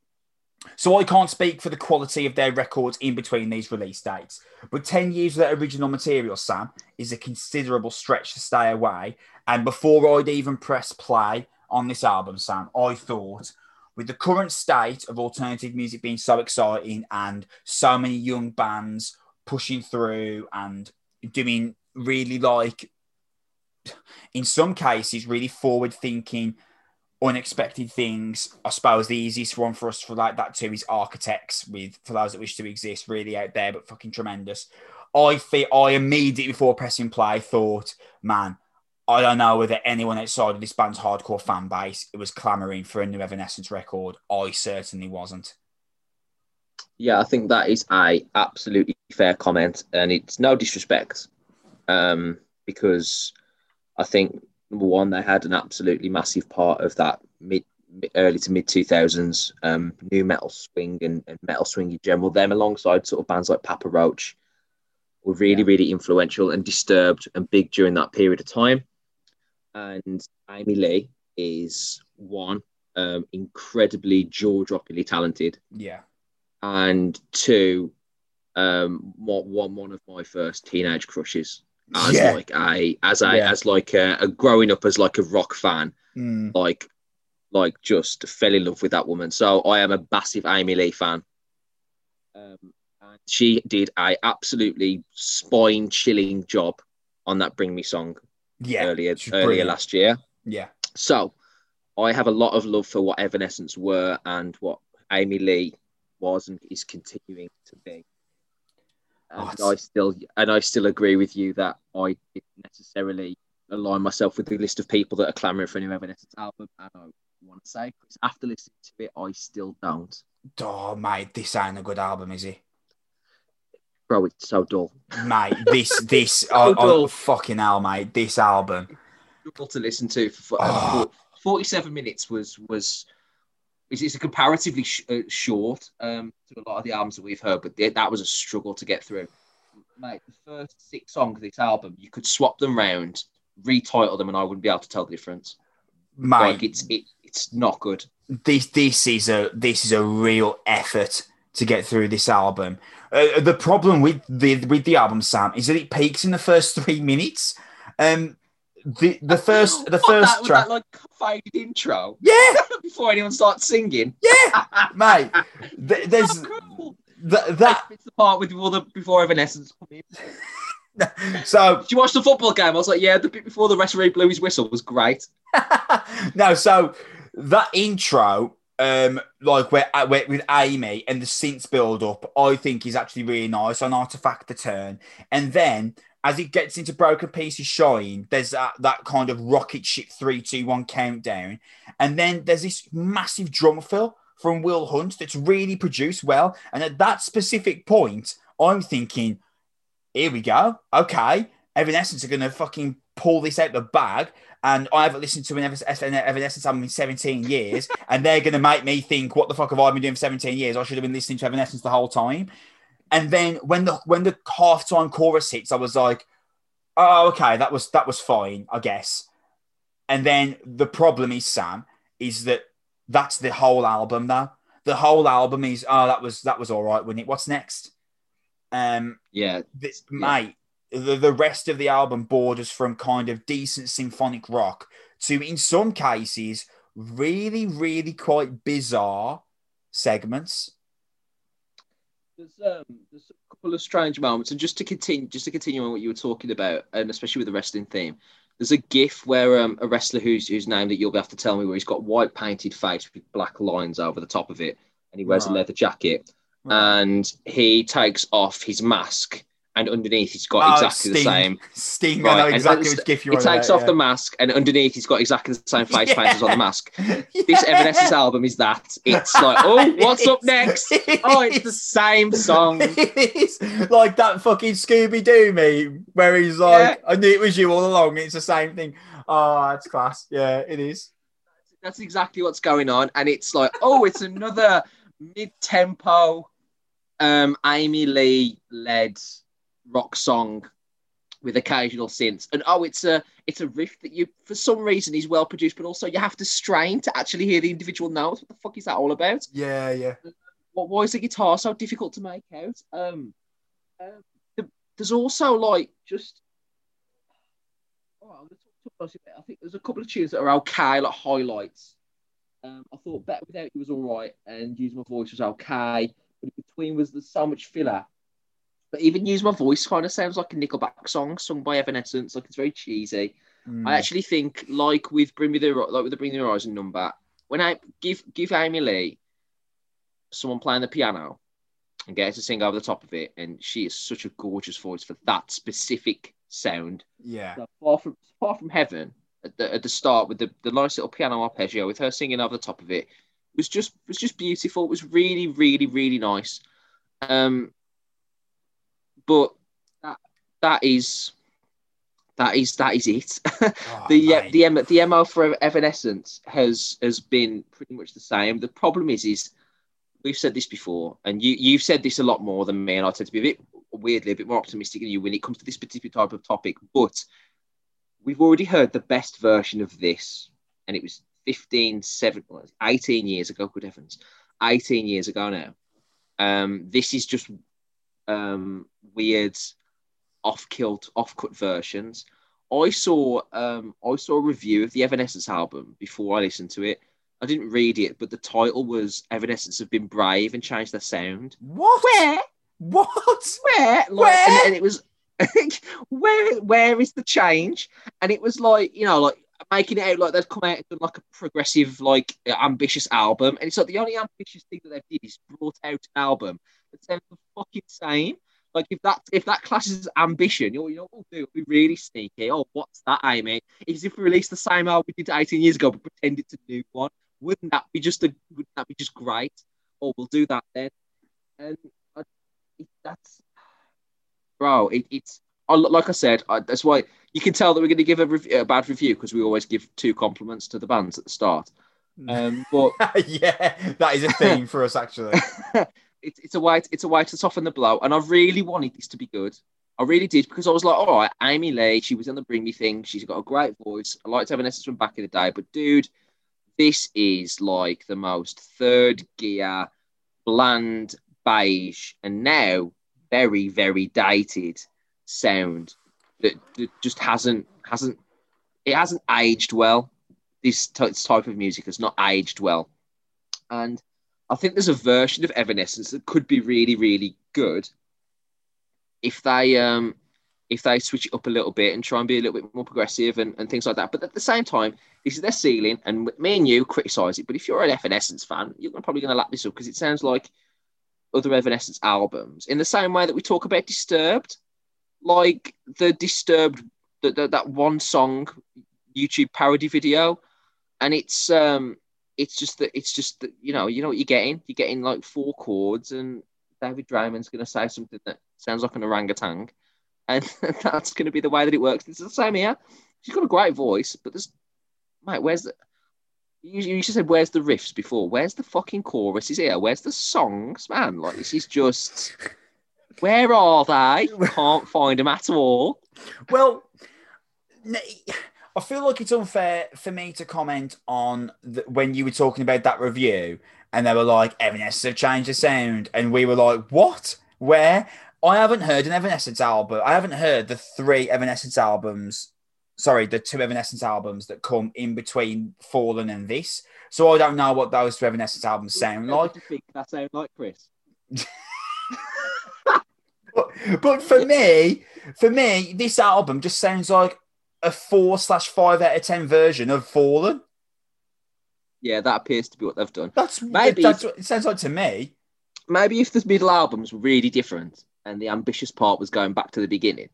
so I can't speak for the quality of their records in between these release dates, but 10 years of their original material, Sam, is a considerable stretch to stay away. And before I'd even press play, on this album, Sam, I thought with the current state of alternative music being so exciting and so many young bands pushing through and doing really like in some cases really forward thinking unexpected things. I suppose the easiest one for us for like that too is architects with for those that wish to exist, really out there, but fucking tremendous. I feel I immediately before pressing play thought, man, I don't know whether anyone outside of this band's hardcore fan base was clamoring for a new Evanescence record. I certainly wasn't. Yeah, I think that is a absolutely fair comment, and it's no disrespect, um, because I think number one they had an absolutely massive part of that mid, early to mid two thousands um, nu metal swing and, and, metal swing in general. Them alongside sort of bands like Papa Roach were really yeah. really influential and disturbed and big during that period of time. And Amy Lee is one um, incredibly jaw droppingly talented. Yeah and two, um, one one of my first teenage crushes as yeah. like a as a yeah. as like a, a, growing up as like a rock fan, mm. like like just fell in love with that woman. So I am a massive Amy Lee fan. Um, and she did a absolutely spine chilling job on that "Bring Me" song. Yeah, earlier earlier last year. Yeah. So I have a lot of love for what Evanescence were and what Amy Lee was and is continuing to be. Oh, and oh, I still and I still agree with you that I didn't necessarily align myself with the list of people that are clamoring for a new Evanescence album. And I want to say, after listening to it, I still don't. Oh, mate, this ain't a good album, is it? Bro, it's so dull. Mate, this, this, so oh, oh, fucking hell, mate, this album. To listen to. For, oh. 47 minutes was was it's, it's a comparatively sh- uh, short um, to a lot of the albums that we've heard, but that was a struggle to get through. Mate, the first six songs of this album, you could swap them round, retitle them, and I wouldn't be able to tell the difference. Mate, like it's it, it's not good. This this is a this is a real effort to get through this album. Uh, the problem with the with the album, Sam, is that it peaks in the first three minutes. Um, the the first the first that, track, that, like faded intro. Yeah, before anyone starts singing. Yeah, mate. Th- there's cool. th- that. It's the part with all the before Evanescence so, did you watch the football game? I was like, yeah, the bit before the referee blew his whistle was great. no, so that intro, um, like where, uh, where with Amy and the synths build up, I think is actually really nice on Artifact the Turn, and then as it gets into Broken Pieces Shine, there's that, that kind of rocket ship three, two, one countdown. And then there's this massive drum fill from Will Hunt that's really produced well. And at that specific point, I'm thinking, here we go. Okay. Evanescence are going to fucking pull this out the bag. And I haven't listened to an Evanescence album in 17 years. and they're going to make me think, what the fuck have I been doing for 17 years? I should have been listening to Evanescence the whole time. And then when the when the halftime chorus hits, I was like, oh, okay, that was that was fine, I guess. And then the problem is, Sam, is that that's the whole album now. The whole album is, oh, that was that was all right, wasn't it? What's next? Um, yeah, this, yeah. mate. The, the rest of the album borders from kind of decent symphonic rock to, in some cases, really, really quite bizarre segments there's um there's a couple of strange moments, and just to continue just to continue on what you were talking about, and especially with the wrestling theme, there's a GIF where um, a wrestler whose whose name that you'll have to tell me where he's got white painted face with black lines over the top of it, and he wears right. a leather jacket, right. and he takes off his mask and underneath he's got oh, exactly Sting. the same. Sting, right. I know exactly which gif you're He takes off yeah. the mask and underneath he's got exactly the same face yeah. on the mask. yeah. This Evanescence album is that. It's like, oh, what's up next? Oh, it's the same song. Like that fucking Scooby Doo me where he's like, I knew it was you all along. It's the same thing. Oh, it's class. Yeah, it is. That's exactly what's going on, and it's like, oh, it's another mid-tempo, um, Amy Lee led rock song with occasional synths. And oh, it's a it's a riff that you for some reason is well produced, but also you have to strain to actually hear the individual notes. What the fuck is that all about? Yeah, yeah. What why is the guitar so difficult to make out? Um, um the, there's also like just oh, I think there's a couple of tunes that are okay, like highlights. Um, I thought Better Without You was all right, and Use My Voice was okay. But in between was there's so much filler but even use my voice kind of sounds like a Nickelback song sung by Evanescence. Like it's very cheesy. Mm. I actually think, like with Bring Me the like with the Bring Me the Horizon number, when I give give Amy Lee someone playing the piano and get her to sing over the top of it, and she is such a gorgeous voice for that specific sound. Yeah. So far from far from heaven at the, at the start with the, the nice little piano arpeggio with her singing over the top of it was just was just beautiful. It was really really really nice. Um, but that that is that is that is it. Oh, the uh, the the MO for Evanescence has has been pretty much the same. The problem is is we've said this before, and you you've said this a lot more than me, and I tend to be a bit weirdly a bit more optimistic than you when it comes to this particular type of topic. But we've already heard the best version of this, and it was 15, 7, 18 years ago. Good heavens, 18 years ago now. Um, this is just um, weird, off-kilt, off-cut versions. I saw um, I saw a review of the Evanescence album before I listened to it. I didn't read it, but the title was Evanescence have been brave and changed their sound. What? Where? What? Where? Like, Where? And, and, it was where? Where is the change? And it was like you know, like making it out like they've come out and done like a progressive, like ambitious album. And it's like the only ambitious thing that they've did is brought out an album that sounds the fucking same. Like if that if that clashes ambition, you know, you know what we'll do? We'll be really sneaky. Oh, what's that, eh, Amy? Is if we release the same album we did 18 years ago, but pretend it's a new one. Wouldn't that be just a? Wouldn't that be just great? Oh, we'll do that then. And I, it, that's, bro. It, it's like I said. I, that's why you can tell that we're going to give a, review, a bad review because we always give two compliments to the bands at the start. Um, but yeah, that is a theme for us actually. it's, it's a way to, it's a way to soften the blow, and I really wanted this to be good. I really did because I was like, all right, Amy Lee, she was in the Bring Me thing. She's got a great voice. I liked Evanescence from back in the day, but dude, this is like the most third gear, bland, beige, and now very, very dated sound that, that just hasn't hasn't it hasn't aged well. This type of music has not aged well, and I think there's a version of Evanescence that could be really, really good if they um if they switch it up a little bit and try and be a little bit more progressive and, and things like that. But at the same time, this is their ceiling, and me and you criticize it. But if you're an Evanescence fan, you're probably going to lap this up because it sounds like other Evanescence albums in the same way that we talk about Disturbed, like the Disturbed, the, that one song YouTube parody video, and it's um it's just that it's just that you know you know what you're getting. You're getting like four chords, and David Draiman's going to say something that sounds like an orangutan and that's going to be the way that it works. It's the same here. She's got a great voice, but there's, mate, where's the? You, you just said where's the riffs before? Where's the fucking chorus? Is here? Where's the songs, man? Like this is just. Where are they? Can't find them at all. Well, I feel like it's unfair for me to comment on the, when you were talking about that review, and they were like, Evanescence have changed the sound, and we were like, what? Where? I haven't heard an Evanescence album. I haven't heard the three Evanescence albums. Sorry, the two Evanescence albums that come in between Fallen and this. So I don't know what those two Evanescence albums sound like. Do you think that sound like, Chris? but, but for me, for me, this album just sounds like a four slash five out of ten version of Fallen. Yeah, that appears to be what they've done. That's maybe that's what it sounds like to me. Maybe if the middle albums were really different, and the ambitious part was going back to the beginning.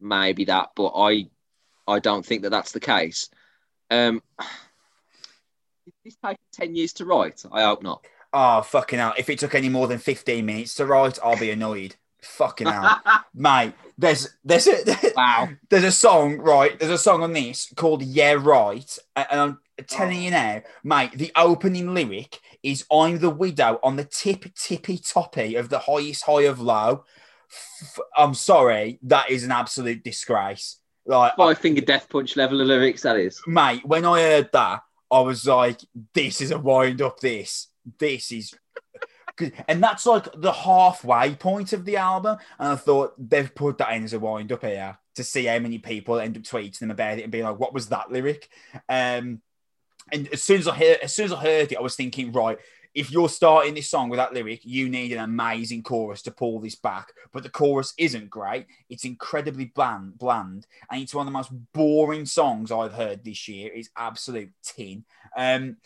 Maybe that, but I, I don't think that that's the case. Um, did this take ten years to write? I hope not. Oh fucking hell! If it took any more than fifteen minutes to write, I'll be annoyed. Fucking hell, mate. There's there's a wow. There's a song right. There's a song on this called Yeah Right, and I'm telling you oh. now, mate. The opening lyric is "I'm the widow on the tip tippy toppy of the highest high of low." I'm sorry, that is an absolute disgrace. Like five finger death punch level of lyrics, that is. Mate, when I heard that, I was like, this is a wind up. This, this is. And that's like the halfway point of the album. And I thought they've put that in as a wind up here to see how many people end up tweeting them about it and being like, what was that lyric? Um, and as soon as I heard, as soon as I heard it, I was thinking, right, if you're starting this song with that lyric, you need an amazing chorus to pull this back. But the chorus isn't great. It's incredibly bland, bland, and it's one of the most boring songs I've heard this year. It's absolute tin. Um,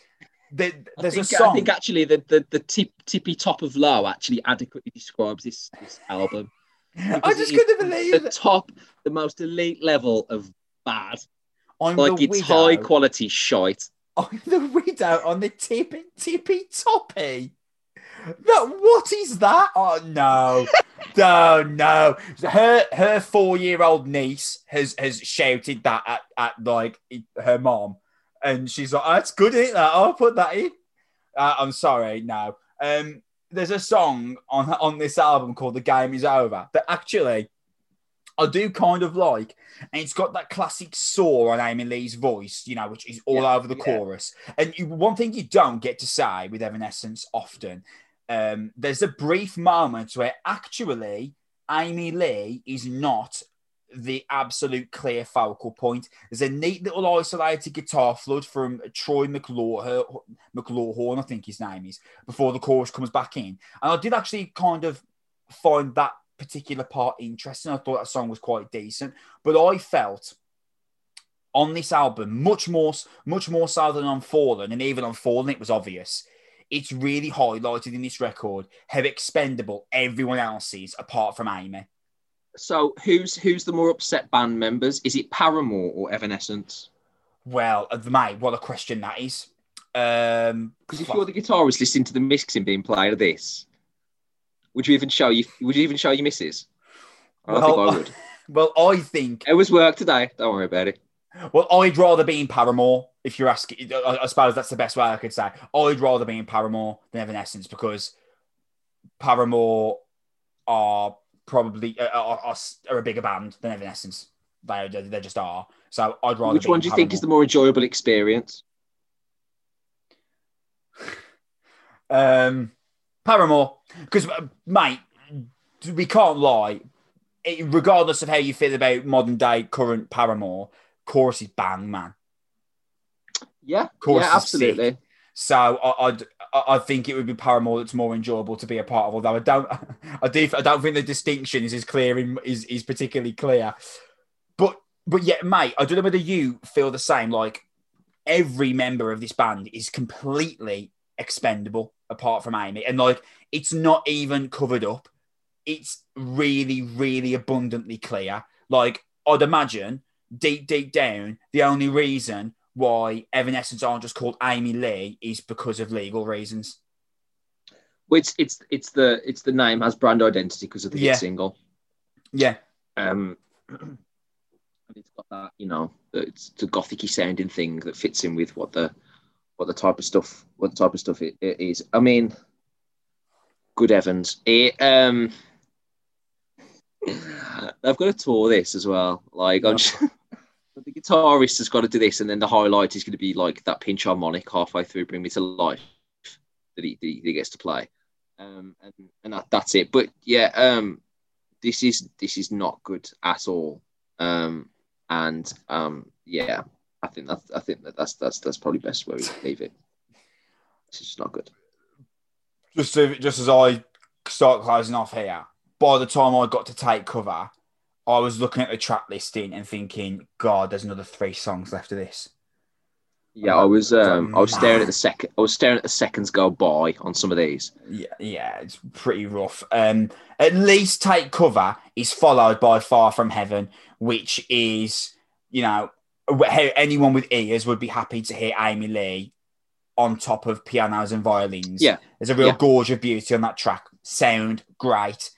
the, there's think, a song. I think actually the, the, the tip, tippy top of low actually adequately describes this, this album. I just couldn't believe the top, the most elite level of bad. I'm like it's widow. high quality shite. I'm the widow on the tippy tippy toppy. That what is that? Oh no, no, no. Her her four year old niece has has shouted that at, at like her mom, and she's like, oh, "That's good, isn't? That I'll put that in." Uh, I'm sorry, no. Um, there's a song on on this album called "The Game Is Over" that actually I do kind of like, and it's got that classic saw on Amy Lee's voice, you know, which is all Yeah, over the yeah. chorus. And you, one thing you don't get to say with Evanescence often, um, there's a brief moment where actually Amy Lee is not the absolute clear focal point. There's a neat little isolated guitar flood from Troy McLawhorn, I think his name is, before the chorus comes back in. And I did actually kind of find that particular part interesting. I thought that song was quite decent, but I felt on this album much more, much more so than on Fallen, and even on Fallen, it was obvious. It's really highlighted in this record how expendable everyone else is apart from Amy. So who's who's the more upset band members? Is it Paramore or Evanescence? Well, uh, mate, what a question that is. Um, Because if you're the guitarist listening to the mixing being played of this, would you even show you would you even show your misses? I Well, think I would. well, I think It was work today. Don't worry about it. Well, I'd rather be in Paramore. If you're asking, I, I suppose that's the best way I could say. I'd rather be in Paramore than Evanescence because Paramore are probably uh, are, are, are a bigger band than Evanescence. They they just are. So I'd rather. Which one do you think is the more enjoyable experience? um Paramore? Because mate, we can't lie. It, regardless of how you feel about modern day current Paramore, chorus is bang man. Yeah, Chorus yeah, absolutely. sick. So I, I'd, I I think it would be Paramore that's more enjoyable to be a part of. Although I don't, I do, I don't think the distinction is as clear in, is is particularly clear. But but yet, mate, I don't know whether you feel the same. Like every member of this band is completely expendable apart from Amy, and like it's not even covered up. It's really, really abundantly clear. Like I'd imagine deep, deep down, the only reason why Evanescence aren't just called Amy Lee is because of legal reasons. Well, it's it's it's the it's the name has brand identity because of the Yeah. hit single. Yeah, Um, and it's got that you know it's the gothicy sounding thing that fits in with what the what the type of stuff what the type of stuff it, it is. I mean, good Evans. it um. I've got to tour this as well. Like, I'm the guitarist has got to do this, and then the highlight is going to be like that pinch harmonic halfway through, "Bring Me to Life," that he, that he, gets to play, um, and and that, that's it. But yeah, um, this is this is not good at all, um, and um, yeah, I think that I think that that's that's that's probably best where we leave it. It's just not good. just to, just as I start closing off here, by the time I got to take cover, I was looking at the track listing and thinking, God, there's another three songs left of this. Yeah, I was um, I was staring at the second. I was staring at the seconds go by on some of these. Yeah, yeah, it's pretty rough. Um, at least take cover is followed by Far from Heaven, which is, you know, anyone with ears would be happy to hear Amy Lee on top of pianos and violins. Yeah. there's a real Yeah. gorge of beauty on that track. Sound great,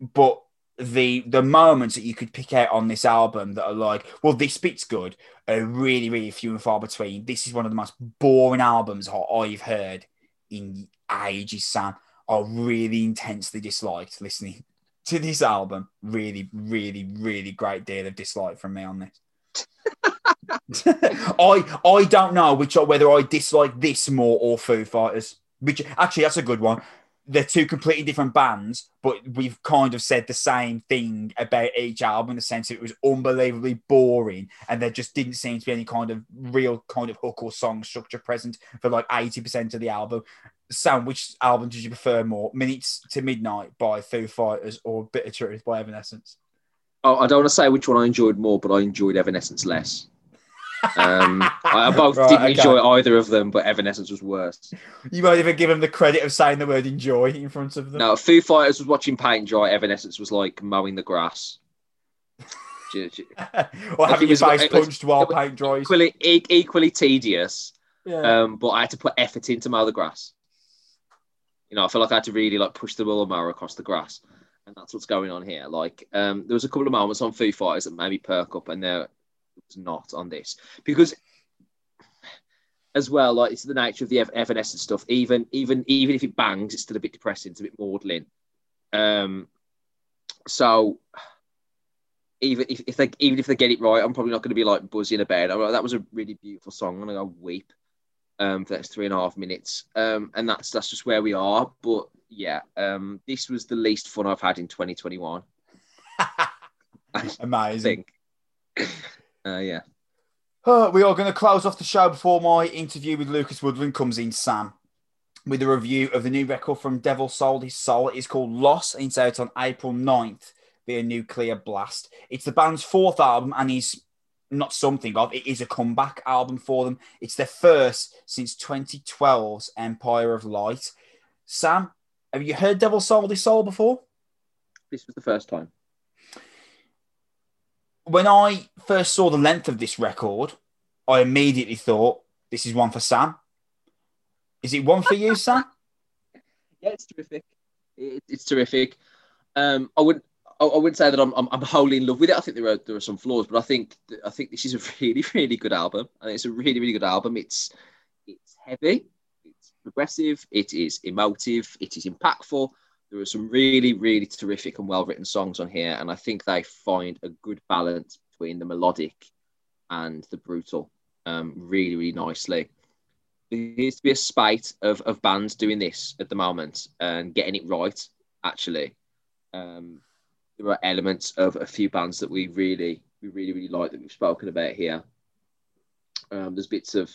but the the moments that you could pick out on this album that are like, well, this bit's good, are really, really few and far between. This is one of the most boring albums I've heard in ages, Sam. I really intensely disliked listening to this album. Really, really, really great deal of dislike from me on this. I I don't know which whether I dislike this more or Foo Fighters. Which actually that's a good one. They're two completely different bands, but we've kind of said the same thing about each album in the sense that it was unbelievably boring and there just didn't seem to be any kind of real kind of hook or song structure present for like 80% of the album. Sam, which album did you prefer more, Minutes to Midnight by Foo Fighters or Bitter Truth by Evanescence? Oh, I don't want to say which one I enjoyed more, but I enjoyed Evanescence less. Um, I both right, didn't okay. enjoy either of them, but Evanescence was worse. You might even give them the credit of saying the word enjoy in front of them. No, Foo Fighters was watching paint dry. Evanescence was like mowing the grass. or having your face punched while paint dries. Equally, equally tedious. Yeah. Um, but I had to put effort into mow the grass. You know, I feel like I had to really like push the mower across the grass, and that's what's going on here. Like, um, there was a couple of moments on Foo Fighters that made me perk up, and there was not on this because, as well, like it's the nature of the Evanescence stuff. Even, even, even if it bangs, it's still a bit depressing. It's a bit maudlin. Um, so even if, if they even if they get it right, I'm probably not going to be like buzzing about. It. Like, that was a really beautiful song. I'm going to go weep um, for the next three and a half minutes, um, and that's that's just where we are. But yeah, um, this was the least fun I've had in 2021. Amazing. Uh, yeah. Uh, we are going to close off the show before my interview with Lucas Woodland comes in, Sam, with a review of the new record from Devil Sold His Soul. It is called Loss, and it's out on April 9th via Nuclear Blast. It's the band's fourth album and is not something of, it is a comeback album for them. It's their first since 2012's Empire of Light. Sam, have you heard Devil Sold His Soul before? This was the first time. When I first saw the length of this record, I immediately thought, this is one for Sam. Is it one for you, Sam? Yeah, it's terrific. it's terrific. Um, I would I, I wouldn't say that I'm, I'm, I'm wholly in love with it. I think there are there are some flaws, but I think I think this is a really really good album. I think it's a really really good album. It's it's heavy, it's progressive, it is emotive, it is impactful. There are some really really terrific and well written songs on here, and I think they find a good balance between the melodic and the brutal um, really really nicely. There needs to be a spate of, of bands doing this at the moment and getting it right actually. Um, there are elements of a few bands that we really, we really, really like that we've spoken about here. Um, there's bits of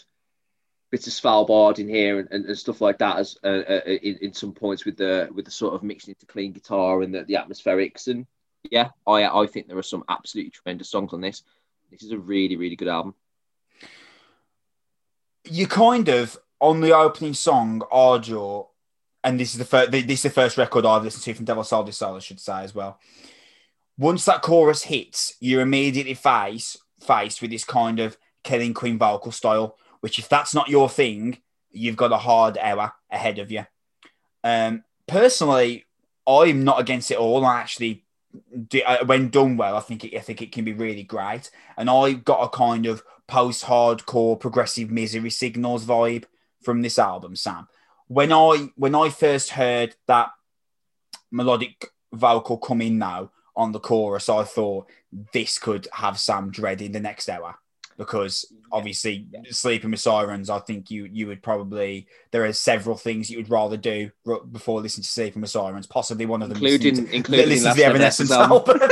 bits of Svalbard in here and, and, and stuff like that as uh, uh, in, in some points with the with the sort of mixing into clean guitar and the, the atmospherics and yeah, I I think there are some absolutely tremendous songs on this. This is a really really good album. You kind of on the opening song, Ardour, and this is the first this is the first record I've listened to from Devil Soul Soul, I should say as well once that chorus hits, you're immediately face, faced with this kind of Killing Queen vocal style, which if that's not your thing, you've got a hard hour ahead of you. Um, personally, I'm not against it all. I actually, uh, when done well, I think it, I think it can be really great. And I got a kind of post-hardcore progressive misery signals vibe from this album, Sam. When I when I first heard that melodic vocal come in now, on the chorus, I thought this could have Sam dreading the next hour because obviously yeah. sleeping with sirens i think you you would probably there are several things you would rather do before listening to sleeping with sirens possibly one of them including to, including the evanescence album,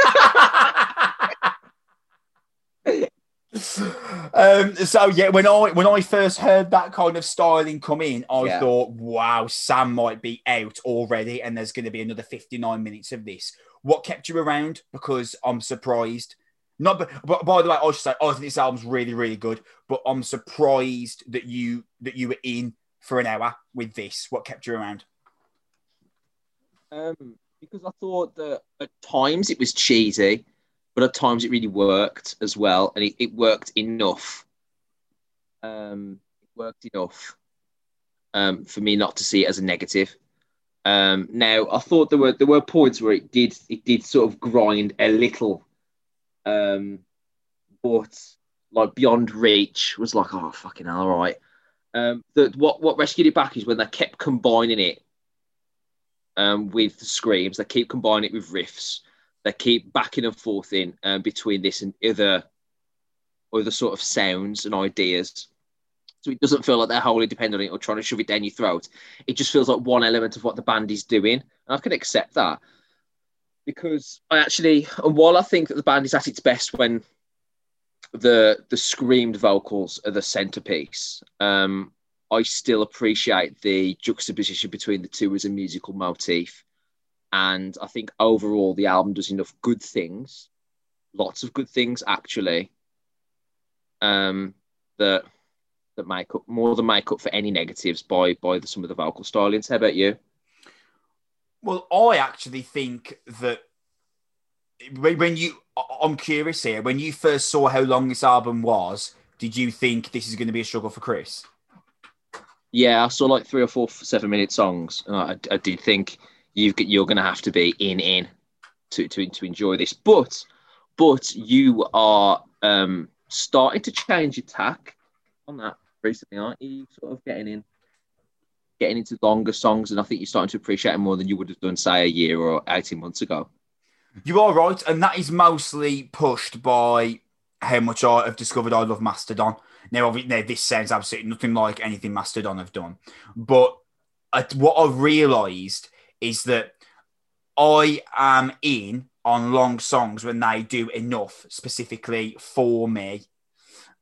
um, so yeah when i when i first heard that kind of styling come in i yeah. thought wow sam might be out already and there's going to be another 59 minutes of this what kept you around? Because I'm surprised. Not, but, but by the way, I should say I think this album's really, really good. But I'm surprised that you that you were in for an hour with this. What kept you around? Um, because I thought that at times it was cheesy, but at times it really worked as well, and it, it worked enough. Um, it worked enough um, for me not to see it as a negative. Um, now I thought there were there were points where it did it did sort of grind a little, um, but like beyond reach was like oh fucking hell, all right. Um, that what what rescued it back is when they kept combining it um, with the screams. They keep combining it with riffs. They keep backing and forth in um, between this and other other sort of sounds and ideas. So it doesn't feel like they're wholly dependent on it or trying to shove it down your throat. It just feels like one element of what the band is doing. And I can accept that. Because I actually, and while I think that the band is at its best when the the screamed vocals are the centerpiece, um, I still appreciate the juxtaposition between the two as a musical motif. And I think overall the album does enough good things, lots of good things actually, um, that that make up more than make up for any negatives by by the, some of the vocal stylings. How about you? Well, I actually think that when you, I'm curious here. When you first saw how long this album was, did you think this is going to be a struggle for Chris? Yeah, I saw like three or four seven minute songs, and I, I did think you you're going to have to be in in to, to to enjoy this. But but you are um, starting to change your tack on that recently, aren't you? Sort of getting in getting into longer songs, and I think you're starting to appreciate it more than you would have done, say, a year or 18 months ago. You are right, and that is mostly pushed by how much I have discovered I love Mastodon. Now, now this sounds absolutely nothing like anything Mastodon have done, but what I've realised is that I am in on long songs when they do enough specifically for me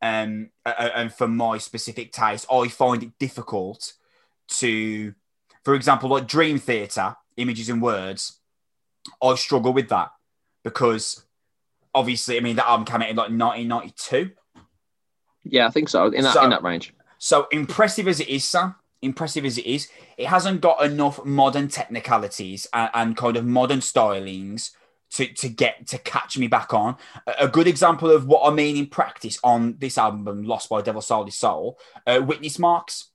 um, and for my specific taste. I find it difficult to, for example, like Dream Theater, images and words. I struggle with that because obviously, I mean, that album came out in like 1992. Yeah, I think so. In that so, in that range. So impressive as it is, Sam. Impressive as it is, it hasn't got enough modern technicalities and, and kind of modern stylings to, to get to catch me back on. A, a, good example of what I mean in practice on this album, Loss by Devil Sold Soul, uh, Witness Marks.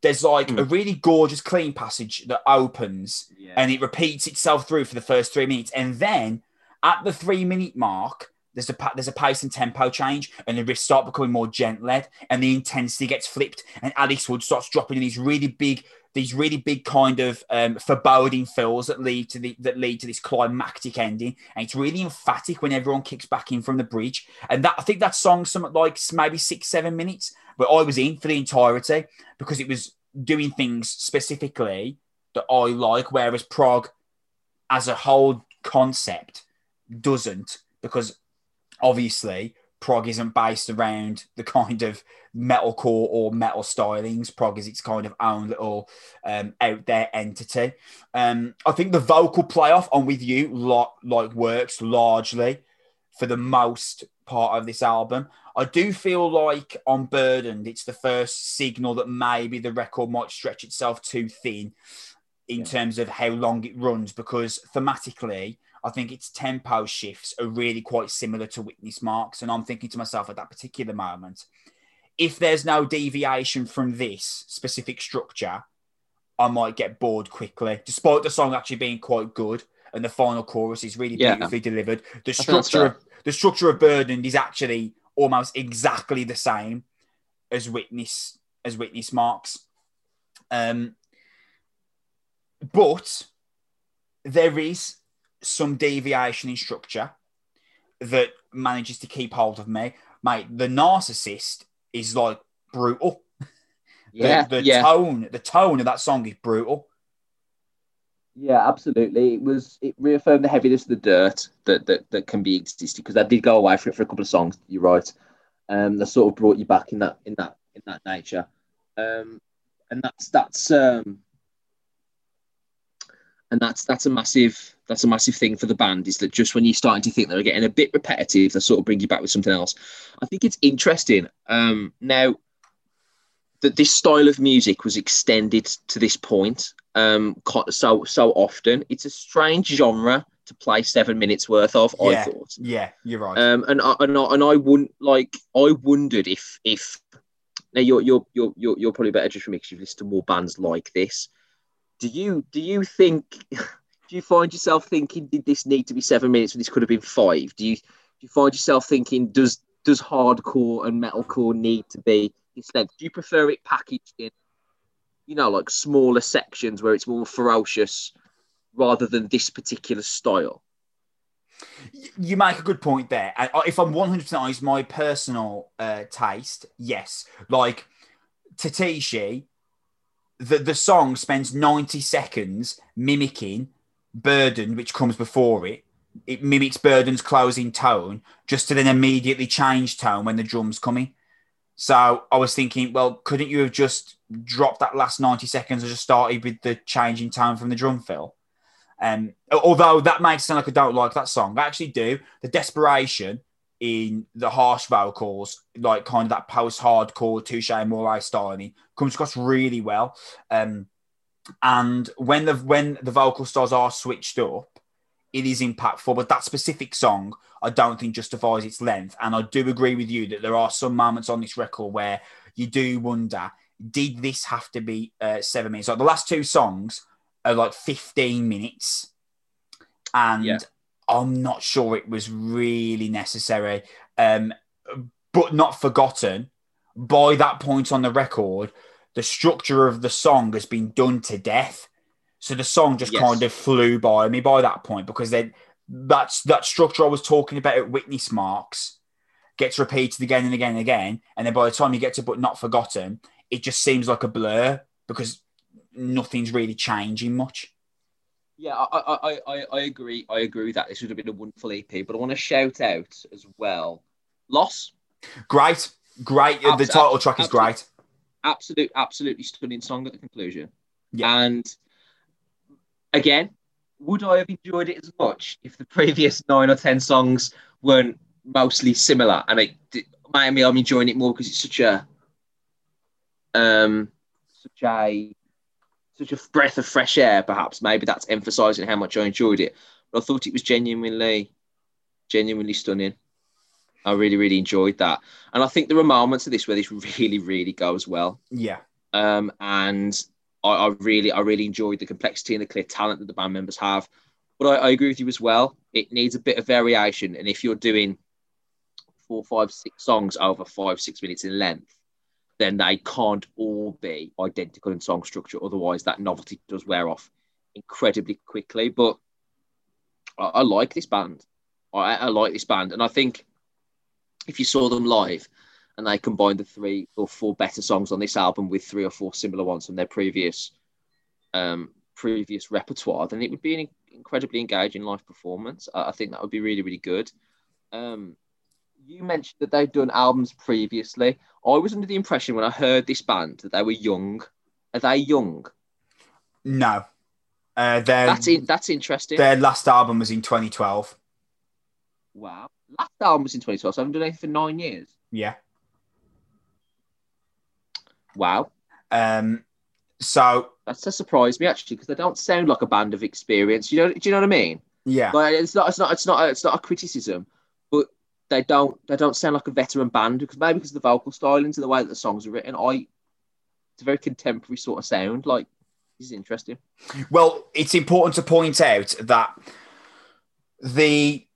There's like mm. a really gorgeous, clean passage that opens yeah. and it repeats itself through for the first three minutes. And then at the three minute mark, there's a there's a pace and tempo change, and the riffs start becoming more gentle, and the intensity gets flipped, and Alex Wood starts dropping in these really big, these really big kind of um, foreboding fills that lead to the that lead to this climactic ending, and it's really emphatic when everyone kicks back in from the bridge, and that I think that song's something like maybe six seven minutes, but I was in for the entirety because it was doing things specifically that I like, whereas prog as a whole concept doesn't because obviously prog isn't based around the kind of metalcore or metal stylings. Prog is its kind of own little um, out there entity. Um, I think the vocal playoff on with you lot like works largely for the most part of this album. I do feel like on Burdened, it's the first signal that maybe the record might stretch itself too thin in yeah. terms of how long it runs because thematically I think its tempo shifts are really quite similar to Witness Marks. And I'm thinking to myself at that particular moment, if there's no deviation from this specific structure, I might get bored quickly, despite the song actually being quite good and the final chorus is really beautifully yeah. delivered. The structure of the structure of Burdened is actually almost exactly the same as Witness as Witness Marks. Um, but there is some deviation in structure that manages to keep hold of me. Mate, the narcissist is like brutal. Yeah, the, the yeah. tone, the tone of that song is brutal. Yeah, absolutely. It was it reaffirmed the heaviness of the dirt that that, that can be existed because I did go away for it for a couple of songs. You're right. Um, that sort of brought you back in that in that in that nature. Um, and that's that's um, and that's that's a massive that's a massive thing for the band is that just when you're starting to think they're getting a bit repetitive, they sort of bring you back with something else. I think it's interesting. Um, now that this style of music was extended to this point um, so so often, it's a strange genre to play seven minutes worth of. Yeah, I thought. Yeah, you're right. Um, and I, and I, and I wouldn't like. I wondered if if now you're you're you're you're, you're probably better just for me because you've listened to more bands like this do you do you think do you find yourself thinking did this need to be seven minutes when this could have been five? Do you do you find yourself thinking does does hardcore and metalcore need to be this length? Do you prefer it packaged in you know like smaller sections where it's more ferocious rather than this particular style? You make a good point there. If I'm 100% honest, my personal uh, taste, yes. Like Tateishi the, the song spends 90 seconds mimicking Burden, which comes before it. It mimics Burden's closing tone just to then immediately change tone when the drums come in. So I was thinking, well, couldn't you have just dropped that last 90 seconds and just started with the change in tone from the drum fill? Um, although that makes it sound like I don't like that song, I actually do. The desperation in the harsh vocals, like kind of that post-hardcore Touche Amore styling, comes across really well. Um, and when the when the vocal styles are switched up, it is impactful. But that specific song, I don't think justifies its length. And I do agree with you that there are some moments on this record where you do wonder, did this have to be uh, seven minutes? Like the last two songs are like 15 minutes. And yeah. I'm not sure it was really necessary. Um, but not forgotten. By that point on the record, the structure of the song has been done to death. So the song just yes. kind of flew by me by that point because then that's that structure I was talking about at Witness Marks gets repeated again and again and again. And then by the time you get to but not forgotten, it just seems like a blur because nothing's really changing much. Yeah, I, I, I, I agree. I agree with that. This would have been a wonderful EP, but I want to shout out as well. Loss. Great, great. The title track is great. Absolute, absolutely stunning song at the conclusion. Yeah. And again, would I have enjoyed it as much if the previous nine or ten songs weren't mostly similar? And it, maybe I'm enjoying it more because it's such a, um, such a such a breath of fresh air, perhaps. Maybe that's emphasizing how much I enjoyed it. But I thought it was genuinely, genuinely stunning. I really, really enjoyed that. And I think there are moments of this where this really, really goes well. Yeah. Um, and I, I really, I really enjoyed the complexity and the clear talent that the band members have. But I, I agree with you as well. It needs a bit of variation. And if you're doing four, five, six songs over five, six minutes in length, then they can't all be identical in song structure. Otherwise, that novelty does wear off incredibly quickly. But I, I like this band. I, I, like this band, and I think if you saw them live and they combined the three or four better songs on this album with three or four similar ones from their previous um, previous repertoire, then it would be an incredibly engaging live performance. I, I think that would be really, really good. Um, you mentioned that they'd done albums previously. I was under the impression when I heard this band that they were young. Are they young? No. Uh, that's in, that's interesting. Their last album was in 2012. Wow. Last album was in 2012, so I haven't done anything for nine years. Yeah. Wow. Um, so that's a surprise me actually because they don't sound like a band of experience. You know, do you know what I mean? Yeah. Like it's not, it's not, it's not, a, it's not a criticism, they don't they don't sound like a veteran band because maybe because of the vocal stylings and the way that the songs are written. I it's a very contemporary sort of sound. Like is interesting. Well, it's important to point out that the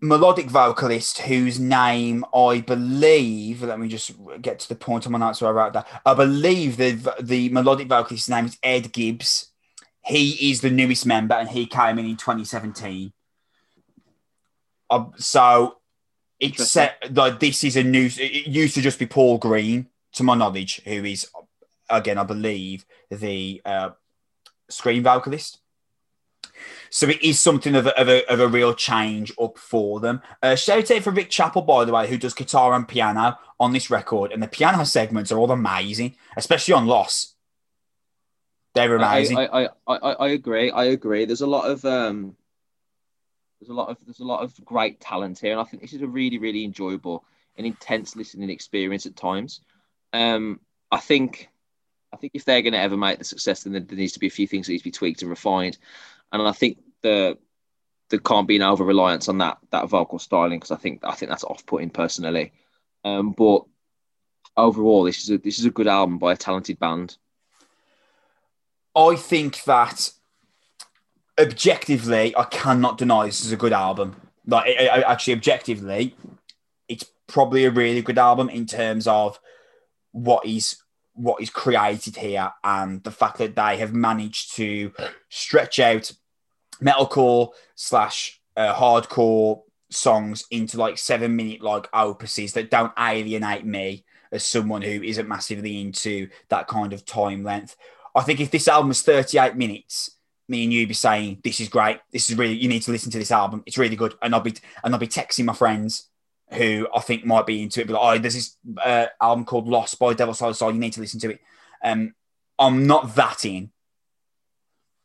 melodic vocalist whose name I believe, let me just get to the point on my notes where I wrote that. I believe the the melodic vocalist's name is Ed Gibbs. He is the newest member and he came in in 2017. Uh, so set like this is a new. It used to just be Paul Green, to my knowledge, who is again, I believe, the uh, screen vocalist. So it is something of a, of a, of a real change up for them. Uh, shout out for Rick Chapple, by the way, who does guitar and piano on this record. And the piano segments are all amazing, especially on Loss. They're amazing. I, I, I, I, I agree. I agree. There's a lot of um, there's a lot of there's a lot of great talent here, and I think this is a really really enjoyable and intense listening experience at times. Um, I think I think if they're going to ever make the success, then there needs to be a few things that need to be tweaked and refined, and I think the there can't be an over reliance on that that vocal styling because I think I think that's off putting personally. Um, but overall, this is a this is a good album by a talented band. I think that objectively, I cannot deny this is a good album. Like, it, it, actually, objectively, it's probably a really good album in terms of what is what is created here and the fact that they have managed to stretch out metalcore slash uh, hardcore songs into like seven minute like opuses that don't alienate me as someone who isn't massively into that kind of time length. I think if this album was 38 minutes, me and you be saying, "This is great. This is really. You need to listen to this album. It's really good." And I'll be and I'll be texting my friends who I think might be into it. But like, oh, there's this uh, album called Loss by Devil Sold His Soul. You need to listen to it. Um, I'm not that in,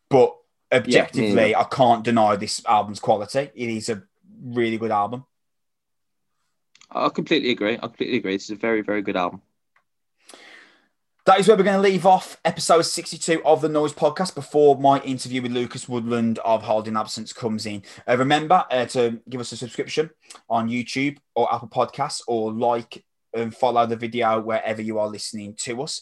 but objectively, yeah, I can't deny this album's quality. It is a really good album. I completely agree. I completely agree. This is a very, very good album. That is where we're going to leave off episode 62 of the Noise podcast before my interview with Lucas Woodland of Holding Absence comes in. Uh, remember uh, to give us a subscription on YouTube or Apple Podcasts or like and follow the video wherever you are listening to us.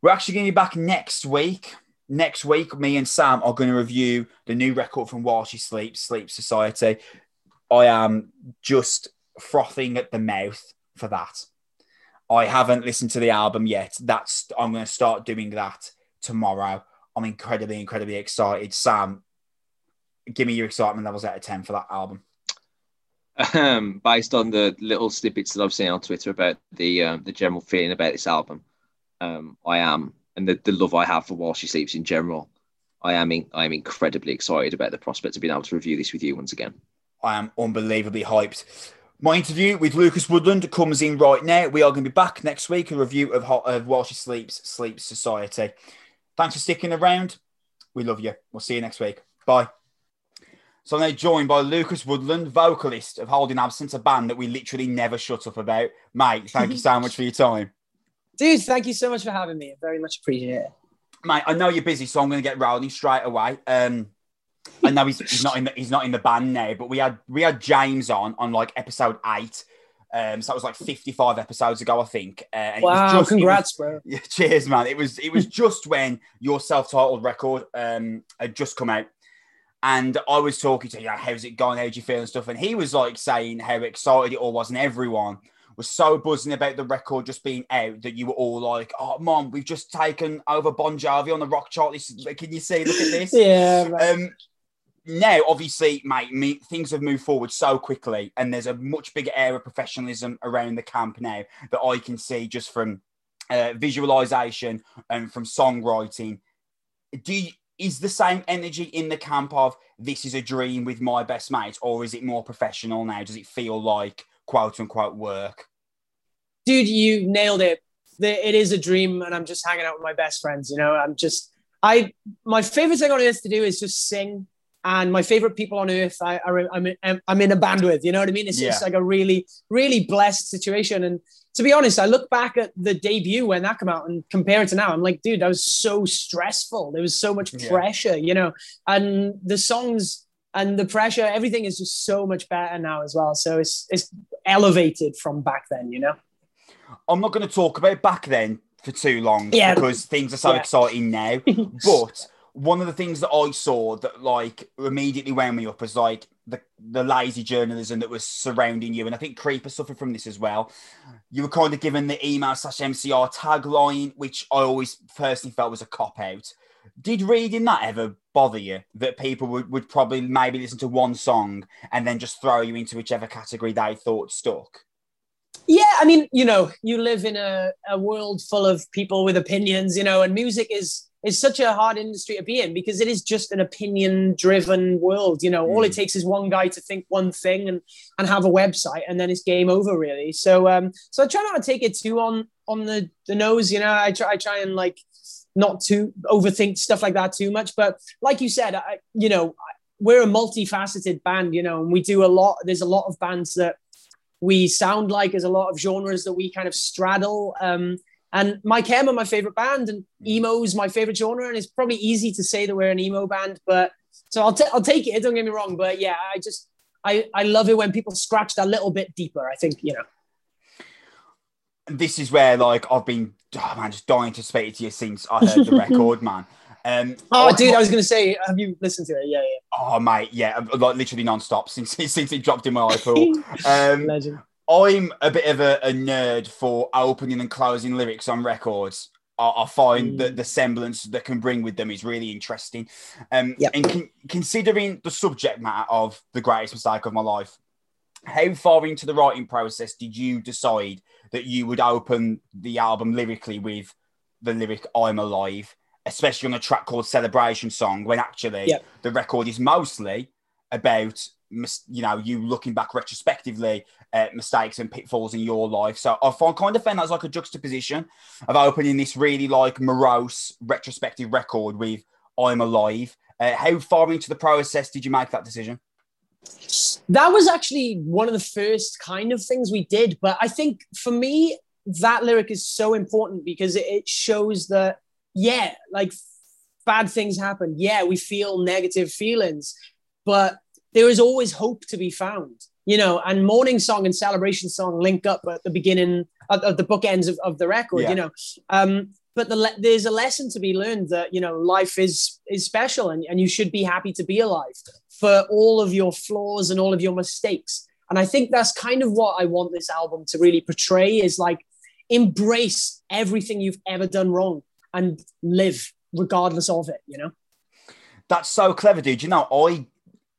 We're actually going to be back next week. Next week, me and Sam are going to review the new record from While She Sleeps, Sleep Society. I am just frothing at the mouth for that. I haven't listened to the album yet. That's I'm going to start doing that tomorrow. I'm incredibly, incredibly excited. Sam, give me your excitement levels out of ten for that album. Um, based on the little snippets that I've seen on Twitter about the um, the general feeling about this album, um, I am, and the, the love I have for While She Sleeps in general, I am in, I am incredibly excited about the prospect of being able to review this with you once again. I am unbelievably hyped. My interview with Lucas Woodland comes in right now. We are going to be back next week, a review of, of While She Sleeps, Sleep Society. Thanks for sticking around. We love you. We'll see you next week. Bye. So I'm now joined by Lucas Woodland, vocalist of Holding Absence, a band that we literally never shut up about. Mate, thank you so much for your time. Dude, thank you so much for having me. I very much appreciate it. Mate, I know you're busy, so I'm going to get rolling straight away. Um, I know he's, he's not in the he's not in the band now, but we had we had James on on like episode eight. Um, so that was like 55 episodes ago, I think. Uh, wow! Just, congrats, was, bro. Yeah, cheers, man. It was it was just when your self-titled record um had just come out, and I was talking to you. Know, how's it going? How do you feel and stuff? And he was like saying how excited it all was, and everyone was so buzzing about the record just being out that you were all like, "Oh, mom, we've just taken over Bon Jovi on the rock chart. This, can you see? Look at this." yeah. Um, now, obviously, mate, me, things have moved forward so quickly, and there's a much bigger air of professionalism around the camp now that I can see just from uh, visualization and from songwriting. Do you, is the same energy in the camp of this is a dream with my best mate, or is it more professional now? Does it feel like quote unquote work? Dude, you nailed it. It is a dream, and I'm just hanging out with my best friends. You know, I'm just I my favorite thing on earth to do is just sing and my favorite people on earth I, I, am in, I'm in a band with. You know what I mean? It's yeah. just like a really, really blessed situation. And to be honest, I look back at the debut when that came out and compare it to now. I'm like, dude, that was so stressful. There was so much pressure, yeah. you know, and the songs and the pressure, everything is just so much better now as well. So it's it's elevated from back then, you know. I'm not going to talk about back then for too long yeah. because things are so yeah. exciting now. but one of the things that I saw that like immediately wound me up was like the the lazy journalism that was surrounding you, and I think Creeper suffered from this as well. You were kind of given the emo slash MCR tagline, which I always personally felt was a cop out. Did reading that ever bother you? That people would, would probably maybe listen to one song and then just throw you into whichever category they thought stuck? Yeah, I mean, you know, you live in a, a world full of people with opinions, you know, and music is is such a hard industry to be in because it is just an opinion driven world you know mm. all it mm. takes is one guy to think one thing and and have a website and then it's game over really so um so i try not to take it too on on the the nose you know i try i try and like not to overthink stuff like that too much but like you said I, you know we're a multifaceted band you know and we do a lot there's a lot of bands that we sound like there's a lot of genres that we kind of straddle um and My Chem are my favorite band, and emo is my favorite genre. And it's probably easy to say that we're an emo band, but so I'll, t- I'll take it. Don't get me wrong, but yeah, I just I I love it when people scratch that little bit deeper. I think you know. This is where like I've been, oh, man, just dying to speak to you since I heard the record, man. Um, oh, oh, dude, I was gonna say, have you listened to it? Yeah, yeah. Oh, mate, yeah, like literally non-stop since since it dropped in my iPod. Um, Legend. I'm a bit of a, a, nerd for opening and closing lyrics on records. I, I find mm. that the semblance that can bring with them is really interesting. Um, yep. And con- considering the subject matter of the greatest mistake of my life, how far into the writing process did you decide that you would open the album lyrically with the lyric "I'm alive"? especially on a track called Celebration Song, when actually yep. the record is mostly about you know you looking back retrospectively uh, mistakes and pitfalls in your life. So I find kind of found that's like a juxtaposition of opening this really like morose retrospective record with I'm Alive. Uh, how far into the process did you make that decision? That was actually one of the first kind of things we did. But I think for me, that lyric is so important because it shows that, yeah, like bad things happen. Yeah, we feel negative feelings, but there is always hope to be found, you know. And mourning song and celebration song link up at the beginning of, of the bookends of, of the record, yeah. you know. Um, but the, there's a lesson to be learned that you know life is is special and, and you should be happy to be alive for all of your flaws and all of your mistakes and i think that's kind of what i want this album to really portray is like embrace everything you've ever done wrong and live regardless of it you know that's so clever dude you know i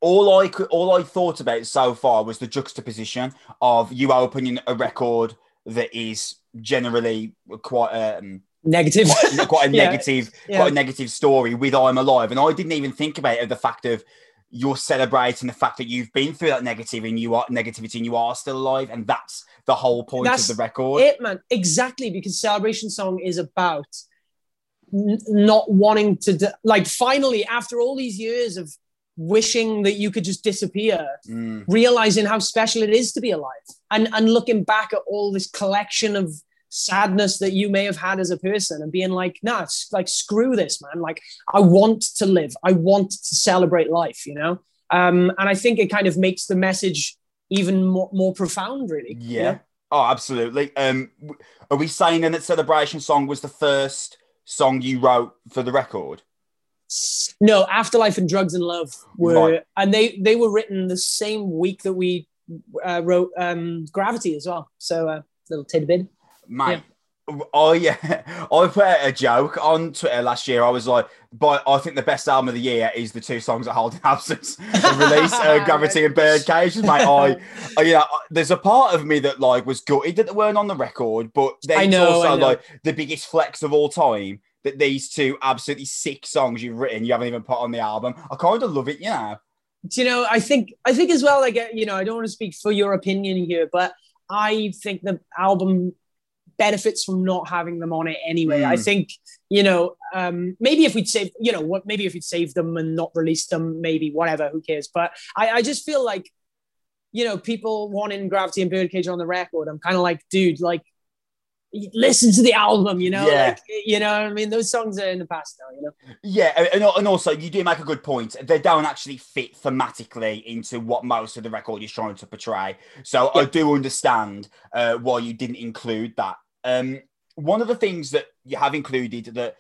all I could, all I thought about so far was the juxtaposition of you opening a record that is generally quite um, negative, quite, quite a negative, yeah. quite a negative story with I'm Alive, and I didn't even think about it, the fact of you're celebrating the fact that you've been through that negative and you are negativity and you are still alive, and that's the whole point that's of the record. It man, exactly. Because celebration song is about n- not wanting to de- like finally after all these years of wishing that you could just disappear, mm. realizing how special it is to be alive, and and looking back at all this collection of sadness that you may have had as a person and being like, nah, like screw this, man. Like I want to live. I want to celebrate life, you know? Um, and I think it kind of makes the message even more, more profound, really. Yeah. Know? Oh, absolutely. Um, are we saying then that Celebration Song was the first song you wrote for the record? No, Afterlife and Drugs and Love were, right. and they they were written the same week that we uh, wrote um, Gravity as well. So a uh, little tidbit mate. Yeah. Oh yeah, I put a joke on Twitter last year. I was like, "But I think the best album of the year is the two songs that Holding Absence release, uh, Gravity and Birdcage." Mate, I, I, you know, there's a part of me that like was gutted that they weren't on the record, but then I know, also like the biggest flex of all time that these two absolutely sick songs you've written you haven't even put on the album. I kind of love it, you know. Do you know? I think I think as well. Like, you know, I don't want to speak for your opinion here, but I think the album benefits from not having them on it anyway. Mm. I think, you know, um, maybe if we'd save, you know, what maybe if we'd saved them and not released them, maybe whatever, who cares? But I, I just feel like, you know, people wanting Gravity and Birdcage on the record. I'm kind of like, dude, like, listen to the album, you know, yeah. like, you know, I mean, those songs are in the past now, you know. Yeah, and, and also you do make a good point. They don't actually fit thematically into what most of the record is trying to portray. So yeah. I do understand uh, why you didn't include that um, one of the things that you have included that,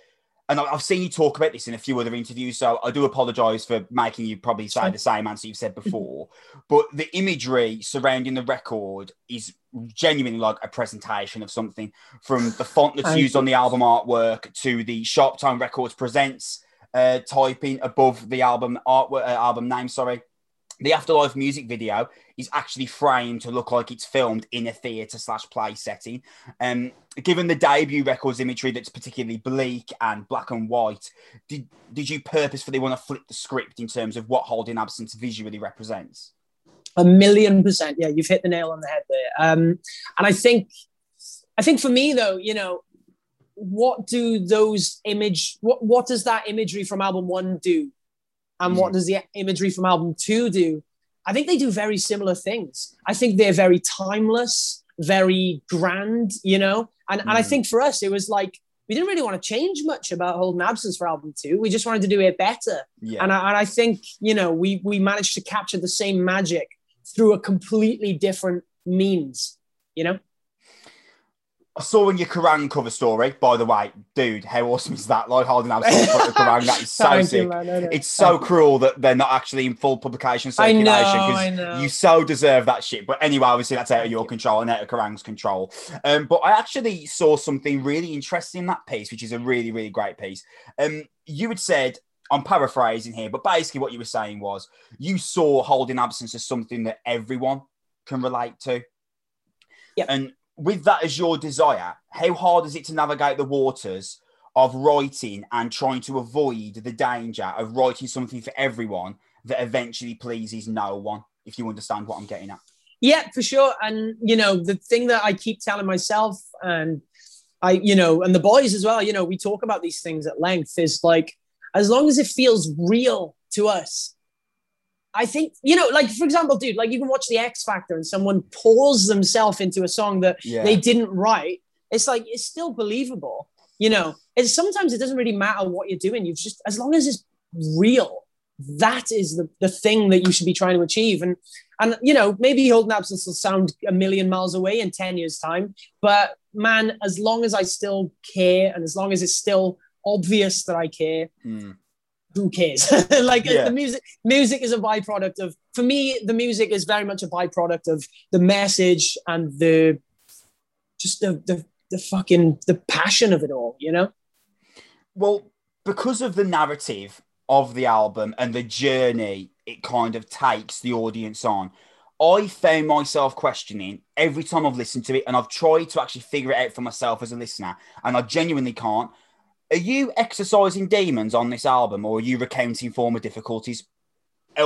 and I've seen you talk about this in a few other interviews, so I do apologise for making you probably say the same answer you've said before. but the imagery surrounding the record is genuinely like a presentation of something from the font that's used on the album artwork to the Sharp Tone Records presents uh, typing above the album artwork, uh, album name. Sorry, the Afterlife music video is actually framed to look like it's filmed in a theatre slash play setting. Um, given the debut records imagery that's particularly bleak and black and white, did, did you purposefully want to flip the script in terms of what Holding Absence visually represents? A million percent. Yeah, you've hit the nail on the head there. Um, and I think, I think for me though, you know, what do those image, what, what does that imagery from album one do? And what mm. does the imagery from album two do? I think they do very similar things. I think they're very timeless, very grand, you know? And, mm. and I mm. think for us, it was like, we didn't really want to change much about Holding Absence for album two. We just wanted to do it better. Yeah. And, I, and I think, you know, we, we managed to capture the same magic through a completely different means, you know? I saw in your Kerrang cover story, by the way, dude, how awesome is that? Like holding out of Kerrang, that is so sick. You, it's so cruel that they're not actually in full publication circulation because you so deserve that shit. But anyway, obviously that's out of your control and out of Kerrang's control. Um, but I actually saw something really interesting in that piece, which is a really, really great piece. Um, you had said I'm paraphrasing here, but basically what you were saying was you saw holding absence as something that everyone can relate to. Yeah. And with that as your desire, how hard is it to navigate the waters of writing and trying to avoid the danger of writing something for everyone that eventually pleases no one? If you understand what I'm getting at. Yeah, for sure. And you know, the thing that I keep telling myself and I, you know, and the boys as well, you know, we talk about these things at length is like, as long as it feels real to us, I think, you know, like for example, dude, like you can watch the X Factor and someone pours themselves into a song that yeah. they didn't write. It's like, it's still believable, you know. It's sometimes it doesn't really matter what you're doing. You've just, as long as it's real, that is the, the thing that you should be trying to achieve. And, and, you know, maybe Holding Absence will sound a million miles away in 10 years' time, but man, as long as I still care and as long as it's still obvious that I care, mm who cares? like yeah. the music, music is a byproduct of. For me, the music is very much a byproduct of the message and the just the the the fucking the passion of it all. You know. Well, because of the narrative of the album and the journey it kind of takes the audience on. I found myself questioning every time I've listened to it, and I've tried to actually figure it out for myself as a listener, and I genuinely can't. Are you exercising demons on this album, or are you recounting former difficulties?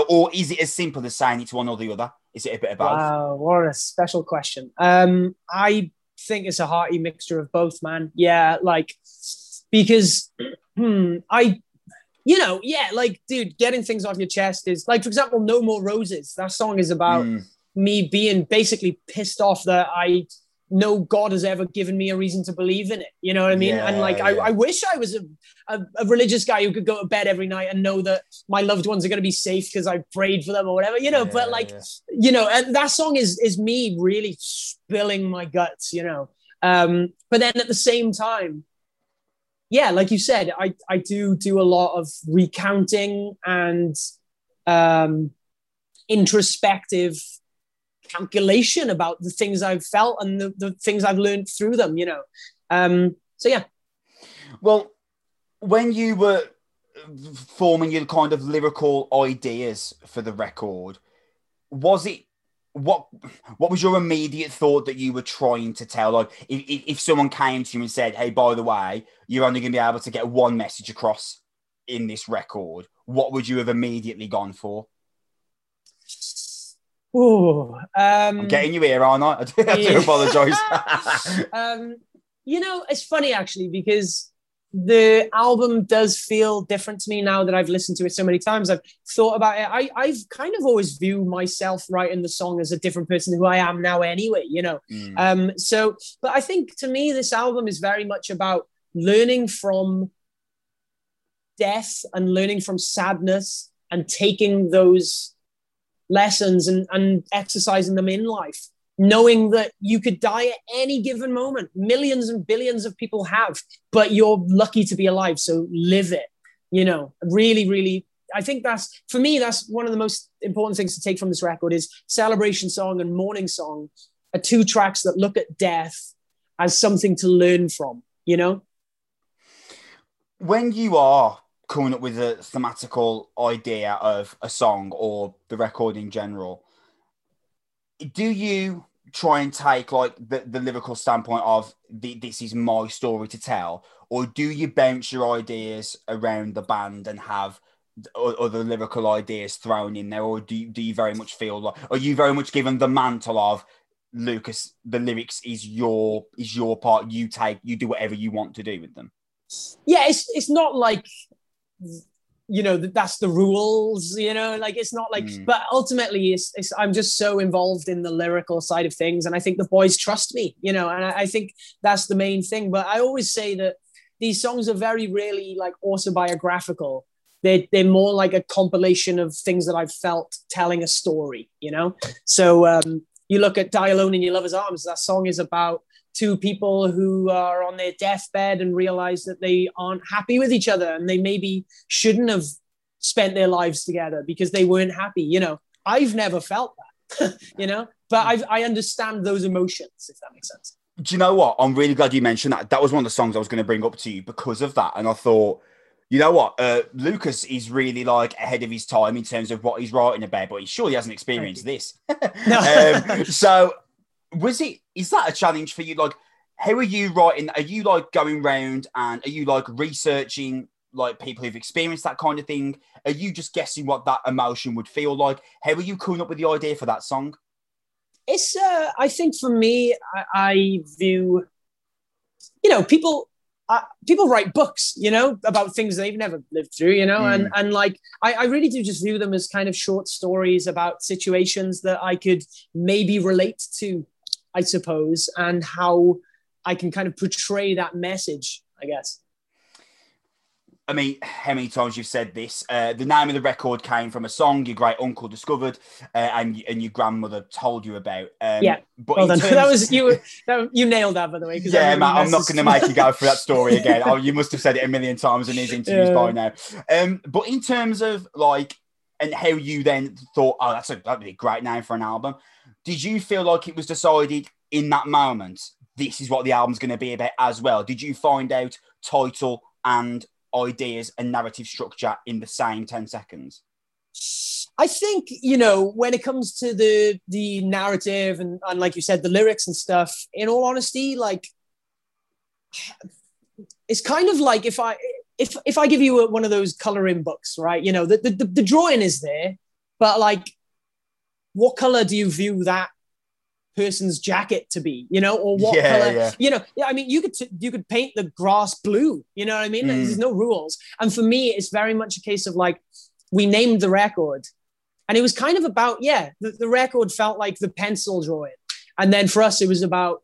Or is it as simple as saying it's one or the other? Is it a bit of both? Wow, what a special question. Um, I think it's a hearty mixture of both, man. Yeah, like because hmm, I, you know, yeah, like dude, getting things off your chest is like, for example, "No More Roses." That song is about mm. me being basically pissed off that I no God has ever given me a reason to believe in it. You know what I mean? Yeah, and like, yeah. I, I wish I was a, a, a, religious guy who could go to bed every night and know that my loved ones are going to be safe because I prayed for them or whatever, you know, yeah, but like, you know, and that song is, is me really spilling my guts, you know? Um, but then at the same time, yeah, like you said, I, I do do a lot of recounting and um, introspective calculation about the things I've felt and the, the things I've learned through them, you know. Um, so yeah. Well, when you were forming your kind of lyrical ideas for the record, was it what what was your immediate thought that you were trying to tell? Like if, if someone came to you and said, Hey, by the way, you're only gonna be able to get one message across in this record, what would you have immediately gone for? Oh, um, I'm getting you here, aren't I? I do, I do apologise. um, you know, it's funny actually because the album does feel different to me now that I've listened to it so many times. I've thought about it. I, I've kind of always viewed myself writing the song as a different person who I am now anyway, you know. Mm. Um, so, but I think to me, this album is very much about learning from death and learning from sadness and taking those lessons and, and exercising them in life knowing that you could die at any given moment. Millions and billions of people have but you're lucky to be alive so live it you know. Really really i think that's for me that's one of the most important things to take from this record is celebration song and mourning song are two tracks that look at death as something to learn from you know? When you are coming up with a thematical idea of a song or the record in general, do you try and take like the, the lyrical standpoint of the, this is my story to tell, or do you bounce your ideas around the band and have other lyrical ideas thrown in there, or do you, do you very much feel like are you very much given the mantle of Lucas? The lyrics is your is your part. You take you do whatever you want to do with them. Yeah, it's it's not like you know that's the rules you know like it's not like mm. but ultimately it's, it's i'm just so involved in the lyrical side of things and i think the boys trust me you know and I, I, think that's the main thing. But i always say that these songs are very really like autobiographical. They're, they're more like a compilation of things that i've felt telling a story you know? So um you look at die alone in your lover's arms that song is about to people who are on their deathbed and realize that they aren't happy with each other and they maybe shouldn't have spent their lives together because they weren't happy. You know, I've never felt that, you know, but I've, I understand those emotions, if that makes sense. Do you know what? I'm really glad you mentioned that. That was one of the songs I was going to bring up to you because of that. And I thought, you know what? Uh, Lucas is really like ahead of his time in terms of what he's writing about, but he surely hasn't experienced this. um, so was it is that a challenge for you? Like how are you writing are you like going around and are you like researching like people who've experienced that kind of thing? Are you just guessing what that emotion would feel like? How are you coming up with the idea for that song? It's uh, I think for me, I, I view, you know, people uh, people write books, you know, about things they've never lived through, you know, mm. and and like I, I really do just view them as kind of short stories about situations that I could maybe relate to, I suppose, and how I can kind of portray that message, I guess. I mean, how many times you've said this? Uh, the name of the record came from a song your great uncle discovered, uh, and and your grandmother told you about. Um, yeah, but well. Terms... that was you. That, you nailed that, by the way. Yeah, man, I'm not going to make you go through that story again. oh, you must have said it a million times in these interviews yeah. by now. Um, but in terms of like, and how you then thought, oh, that's a that'd be a great name for an album. Did you feel like it was decided in that moment? This is what the album's going to be about as well. Did you find out title and ideas and narrative structure in the same 10 seconds? I think, you know, when it comes to the the narrative and, and like you said, the lyrics and stuff, in all honesty, like it's kind of like if I if if I give you a, one of those coloring books, right? You know, the, the the drawing is there, but like what color do you view that person's jacket to be, you know, or what yeah, color, yeah. you know, yeah, I mean, you could, t- you could paint the grass blue, you know what I mean? Mm. There's no rules. And for me, it's very much a case of like, we named the record and it was kind of about, yeah, the, the record felt like the pencil drawing. And then for us, it was about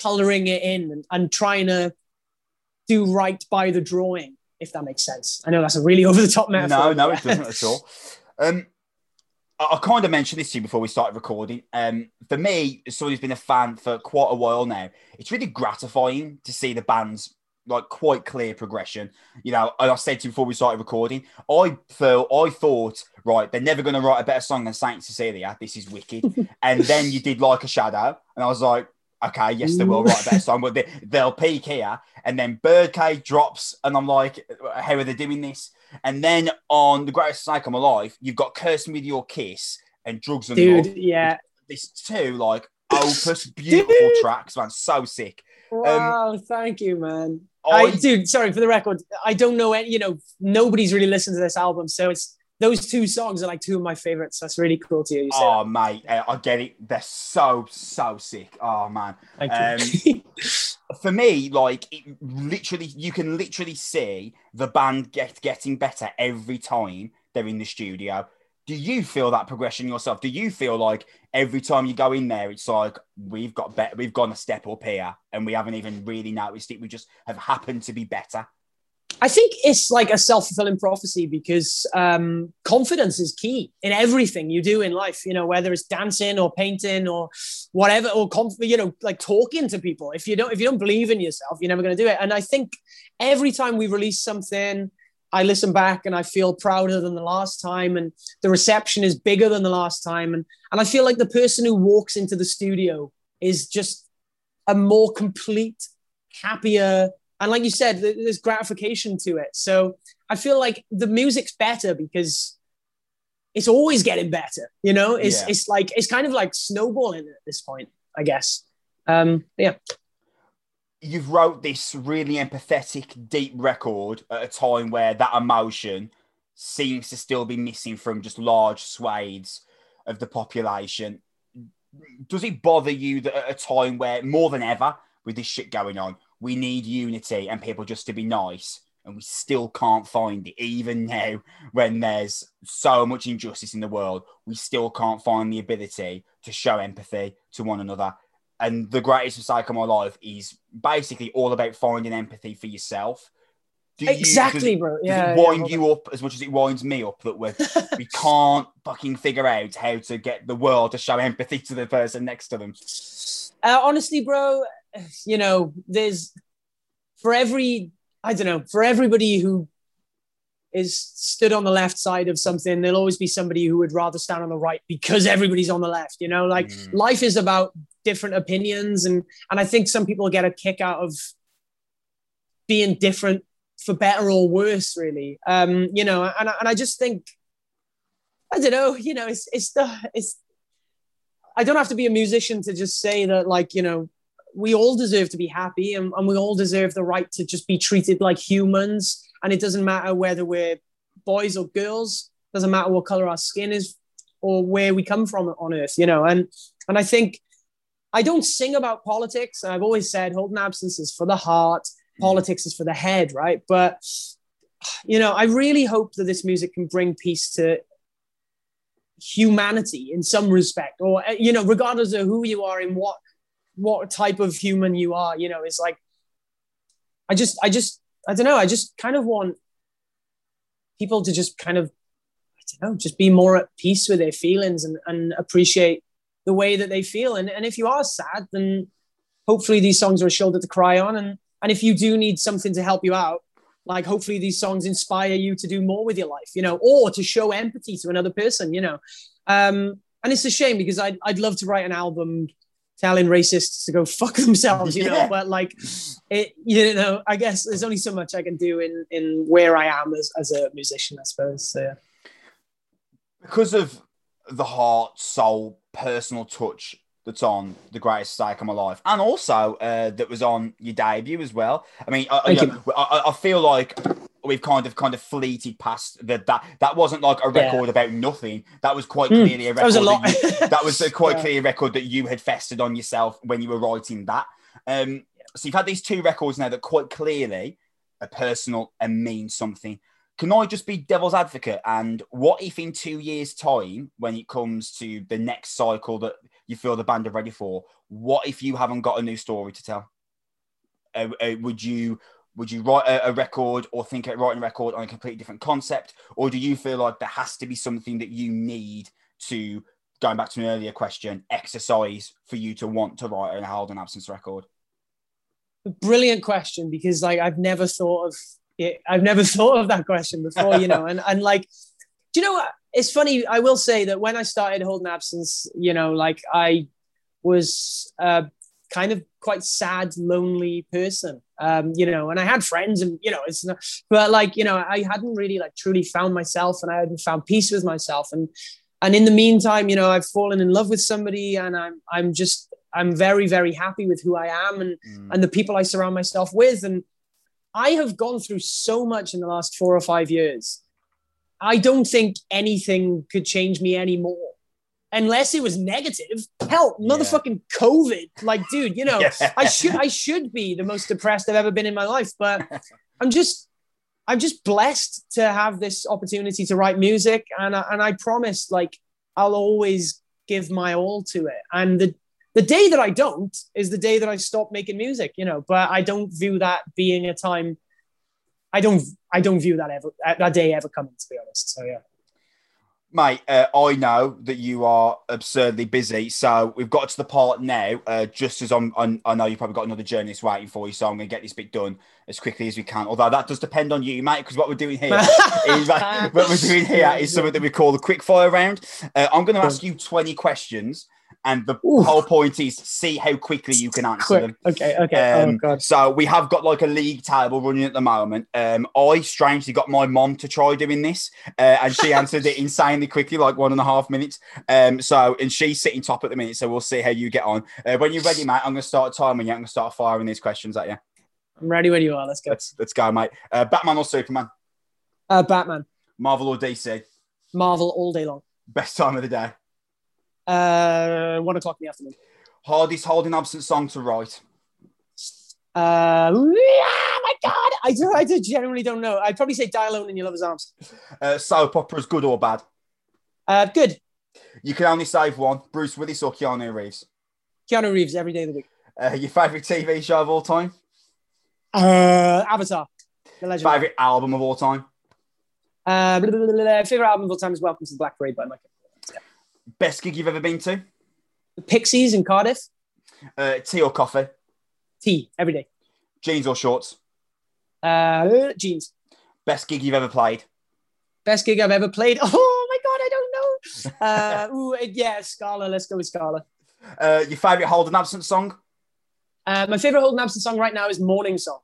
coloring it in and, and trying to do right by the drawing, if that makes sense. I know that's a really over the top metaphor. No, no, it doesn't at all. Um, I, kind of mentioned this to you before we started recording. Um, for me, as someone who's been a fan for quite a while now, it's really gratifying to see the band's like quite clear progression. You know, I said to you before we started recording, I felt I thought, right, they're never gonna write a better song than Saint Cecilia. This is wicked. and then you did like a shadow, and I was like, okay, yes, they will write a better song, but they, they'll peak here. And then Birdcage drops, and I'm like, how are they doing this? And then on The Greatest Mistake of My Life, you've got Curse Me with Your Kiss and Drugs and Dude, Love. yeah. These two, like, opus, beautiful dude. tracks, man. So sick. Wow, um, thank you, man. I, I, dude, sorry for the record. I don't know any, you know, nobody's really listened to this album. So it's those two songs are like two of my favorites. That's really cool to hear you say. Oh, that. mate, uh, I get it. They're so so sick. Oh man. thank Um, for me, like it literally, you can literally see the band get getting better every time they're in the studio. Do you feel that progression yourself? Do you feel like every time you go in there, it's like we've got better, we've gone a step up here, and we haven't even really noticed it. We just have happened to be better. I think it's like a self fulfilling prophecy because um, confidence is key in everything you do in life. You know, whether it's dancing or painting or whatever, or conf- you know, like talking to people. If you don't, if you don't believe in yourself, you're never going to do it. And I think every time we release something, I listen back and I feel prouder than the last time, and the reception is bigger than the last time, and and I feel like the person who walks into the studio is just a more complete, happier and like you said, there's gratification to it. So I feel like the music's better because it's always getting better. You know, it's yeah. it's like it's kind of like snowballing at this point, I guess. Um, yeah. You've wrote this really empathetic, deep record at a time where that emotion seems to still be missing from just large swathes of the population. Does it bother you that at a time where more than ever with this shit going on, we need unity and people just to be nice and we still can't find it even now when there's so much injustice in the world we still can't find the ability to show empathy to one another and the greatest mistake of my life is basically all about finding empathy for yourself do exactly, you, does, bro. Yeah, does it wind yeah, you up as much as it winds me up that we we can't fucking figure out how to get the world to show empathy to the person next to them? Uh, honestly, bro, you know, there's for every, I don't know, for everybody who is stood on the left side of something, there'll always be somebody who would rather stand on the right because everybody's on the left. You know, like mm. life is about different opinions, and and I think some people get a kick out of being different for better or worse, really. Um, you know, and and I just think, I don't know, you know, it's it's the it's. I don't have to be a musician to just say that, like, you know, we all deserve to be happy and, and we all deserve the right to just be treated like humans. And it doesn't matter whether we're boys or girls, doesn't matter what color our skin is. or where we come from on earth, you know. And and I think I don't sing about politics. I've always said Holding Absence is for the heart, mm. politics is for the head, right? But you know, I really hope that this music can bring peace to humanity in some respect, or you know, regardless of who you are and what what type of human you are, you know, it's like I just I just I don't know, I just kind of want people to just kind of I don't know, just be more at peace with their feelings and, and appreciate the way that they feel. And, and if you are sad, then hopefully these songs are a shoulder to cry on. And, and if you do need something to help you out, like hopefully these songs inspire you to do more with your life, you know, or to show empathy to another person, you know. Um, and it's a shame because I'd, I'd love to write an album telling racists to go fuck themselves, you know, yeah. but like it, you know, I guess there's only so much I can do in, in where I am as, as a musician, I suppose. So, yeah. Because of the heart, soul, personal touch that's on the greatest stake of my life, and also uh, that was on your debut as well. I mean, I, you know, I, I, feel like we've kind of kind of fleeted past that. That that wasn't like a record yeah. about nothing. That was quite mm, clearly a record. That was a lot. That, you, that was a quite yeah. clear record that you had festered on yourself when you were writing that. Um, so you've had these two records now that quite clearly are personal and mean something can I just be devil's advocate? And what if in two years' time, when it comes to the next cycle that you feel the band are ready for, what if you haven't got a new story to tell? Uh, uh, would you would you write a, a, record or think about writing a record on a completely different concept, or do you feel like there has to be something that you need to going back to an earlier question, exercise for you to want to write a Holding Absence record? Brilliant question because like I've never thought of it, I've never thought of that question before, you know, and, and like, do you know what? It's funny. I will say that when I started Holding Absence, you know, like I was uh, kind of quite sad, lonely person, um, you know, and I had friends and, you know, it's not, but like, you know, I hadn't really like truly found myself and I hadn't found peace with myself. And, and in the meantime, you know, I've fallen in love with somebody and I'm, I'm just, I'm very, very happy with who I am and, mm. and the people I surround myself with. And, I have gone through so much in the last four or five years. I don't think anything could change me anymore unless it was negative. Hell, motherfucking yeah. COVID. Like, dude, you know, yeah. I should I should be the most depressed I've ever been in my life, but I'm just I'm just blessed to have this opportunity to write music, and I, and I promise, like, I'll always give my all to it. And the the day that I don't is the day that I stop making music, you know. But I don't view that being a time. I don't. I don't view that ever that day ever coming. To be honest, so yeah. Mate, uh, I know that you are absurdly busy, so we've got to the part now. Uh, just as I'm, I'm, i know you've probably got another journalist waiting for you, so I'm going to get this bit done as quickly as we can. Although that does depend on you, mate, because what we're doing here is what we're doing here is something that we call the quick fire round. Uh, I'm going to ask you 20 questions and the Oof. whole point is see how quickly you can answer Quick. them. Okay, okay. Oh, um, oh god. So we have got like a league table running at the moment. Um, I strangely got my mom to try doing this, uh, and she answered it insanely quickly, like one and a half minutes. Um, so and she's sitting top at the minute, so we'll see how you get on. Uh, when you're ready, mate, I'm going to start timing you. I'm going to start firing these questions at you. I'm ready when you are. Let's go. Let's, let's go, mate. Uh, Batman or Superman? Uh, Batman. Marvel or DC? Marvel all day long. Best time of the day? Uh, one o'clock in the afternoon. Hardest Holding Absence song to write. Uh, oh my God, I do. I do, genuinely don't know. I'd probably say "Die Alone in Your Lover's Arms." Uh, soap operas, good or bad? Uh, good. You can only save one: Bruce Willis or Keanu Reeves. Keanu Reeves every day of the week. Uh, your favorite TV show of all time? Uh, Avatar. The Legend. Favorite album of all time? Uh, blah, blah, blah, favorite album of all time is Welcome to the Black Parade by Michael. Best gig you've ever been to? Pixies in Cardiff. Uh, tea or coffee? Tea every day. Jeans or shorts? Uh, jeans. Best gig you've ever played? Best gig I've ever played. Oh my god, I don't know. Uh, ooh, yeah, Scala. Let's go with Scala. Uh, your favorite Holding Absence song? Uh, my favorite Holding Absence song right now is Mourning Song.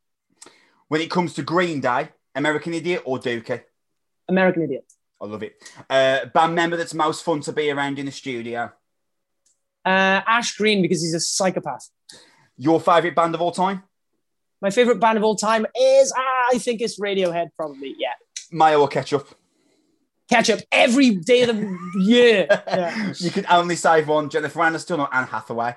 When it comes to Green Day, American Idiot or Dookie? American Idiot. I love it. Uh, band member that's most fun to be around in the studio. Uh, Ash Green because he's a psychopath. Your favorite band of all time? My favorite band of all time is, ah, I think it's Radiohead, probably. Yeah. Mayo or ketchup? ketchup every day of the year. Yeah. you can only save one: Jennifer Aniston or Anne Hathaway.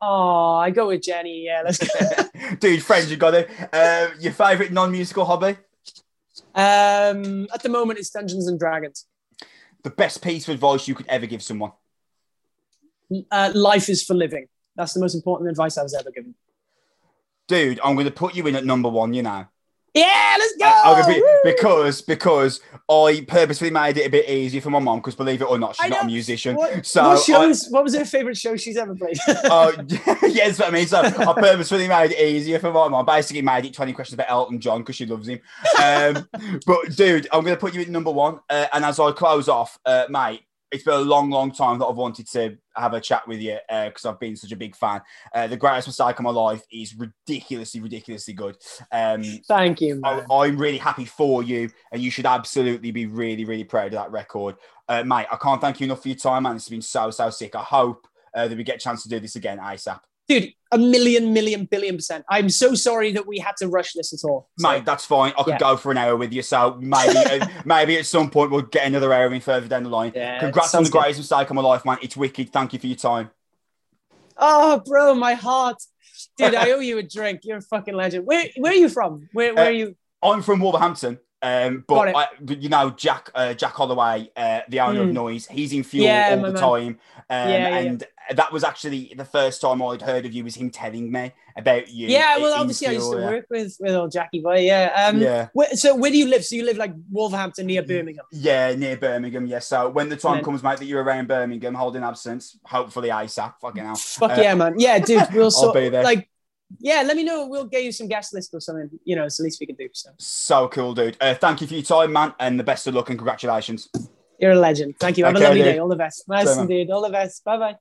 Oh, I go with Jenny. Yeah, let's go. Dude, friends, you got it. Uh, your favorite non-musical hobby? Um, at the moment, it's Dungeons and Dragons. The best piece of advice you could ever give someone? Uh, life is for living. That's the most important advice I was ever given. Dude, I'm going to put you in at number one. You know. Yeah, let's go. Be, because because I purposely made it a bit easier for my mom because believe it or not, she's not a musician. What, so what shows? I, what was her favorite show she's ever played? Oh uh, yeah, what I mean. So I purposely made it easier for my mom. Basically, made it twenty questions about Elton John because she loves him. Um, but dude, I'm going to put you at number one. Uh, and as I close off, uh, mate, it's been a long, long time that I've wanted to have a chat with you because uh, I've been such a big fan. Uh, the greatest mistake of my life is ridiculously, ridiculously good. Um, Thank you. I, am really happy for you, and you should absolutely be really, really proud of that record, uh, mate. I can't thank you enough for your time, man. It's been so, so sick. I hope uh, that we get a chance to do this again ASAP dude, a million, million, billion percent. I'm so sorry that we had to rush this at all. So, Mate, that's fine. I could yeah. go for an hour with you. So maybe, uh, maybe at some point we'll get another hour in further down the line. Yeah, Congrats on the good. greatest mistake of my life, man. It's wicked. Thank you for your time. Oh, bro, my heart. Dude, I owe you a drink. You're a fucking legend. Where, where are you from? Where, where uh, are you? I'm from Wolverhampton. Um, but I, you know, Jack uh, Jack Holloway, uh, the owner mm. of hmm. Noise, he's in Fuel yeah, all the man. time. Um, yeah, yeah, and that was actually the first time I'd heard of you was him telling me about you. Yeah, well, obviously Fuel, I used to work with with old Jackie Boy. Yeah. Um, yeah. Where, so where do you live? So you live like Wolverhampton near Birmingham. Yeah, near Birmingham. Yeah. So when the time then, comes, mate, that you're around Birmingham, holding absence, hopefully ASAP. Fucking hell. Fuck uh, yeah, man. Yeah, dude. We'll I'll be there. Like yeah, let me know. We'll get you some guest list or something. You know, it's the least we can do. So, so cool, dude. Uh, thank you for your time, man, and the best of luck and congratulations. You're a legend. Thank you. Have okay, a lovely dude. day. All the best. Nice indeed. All the best. Bye bye.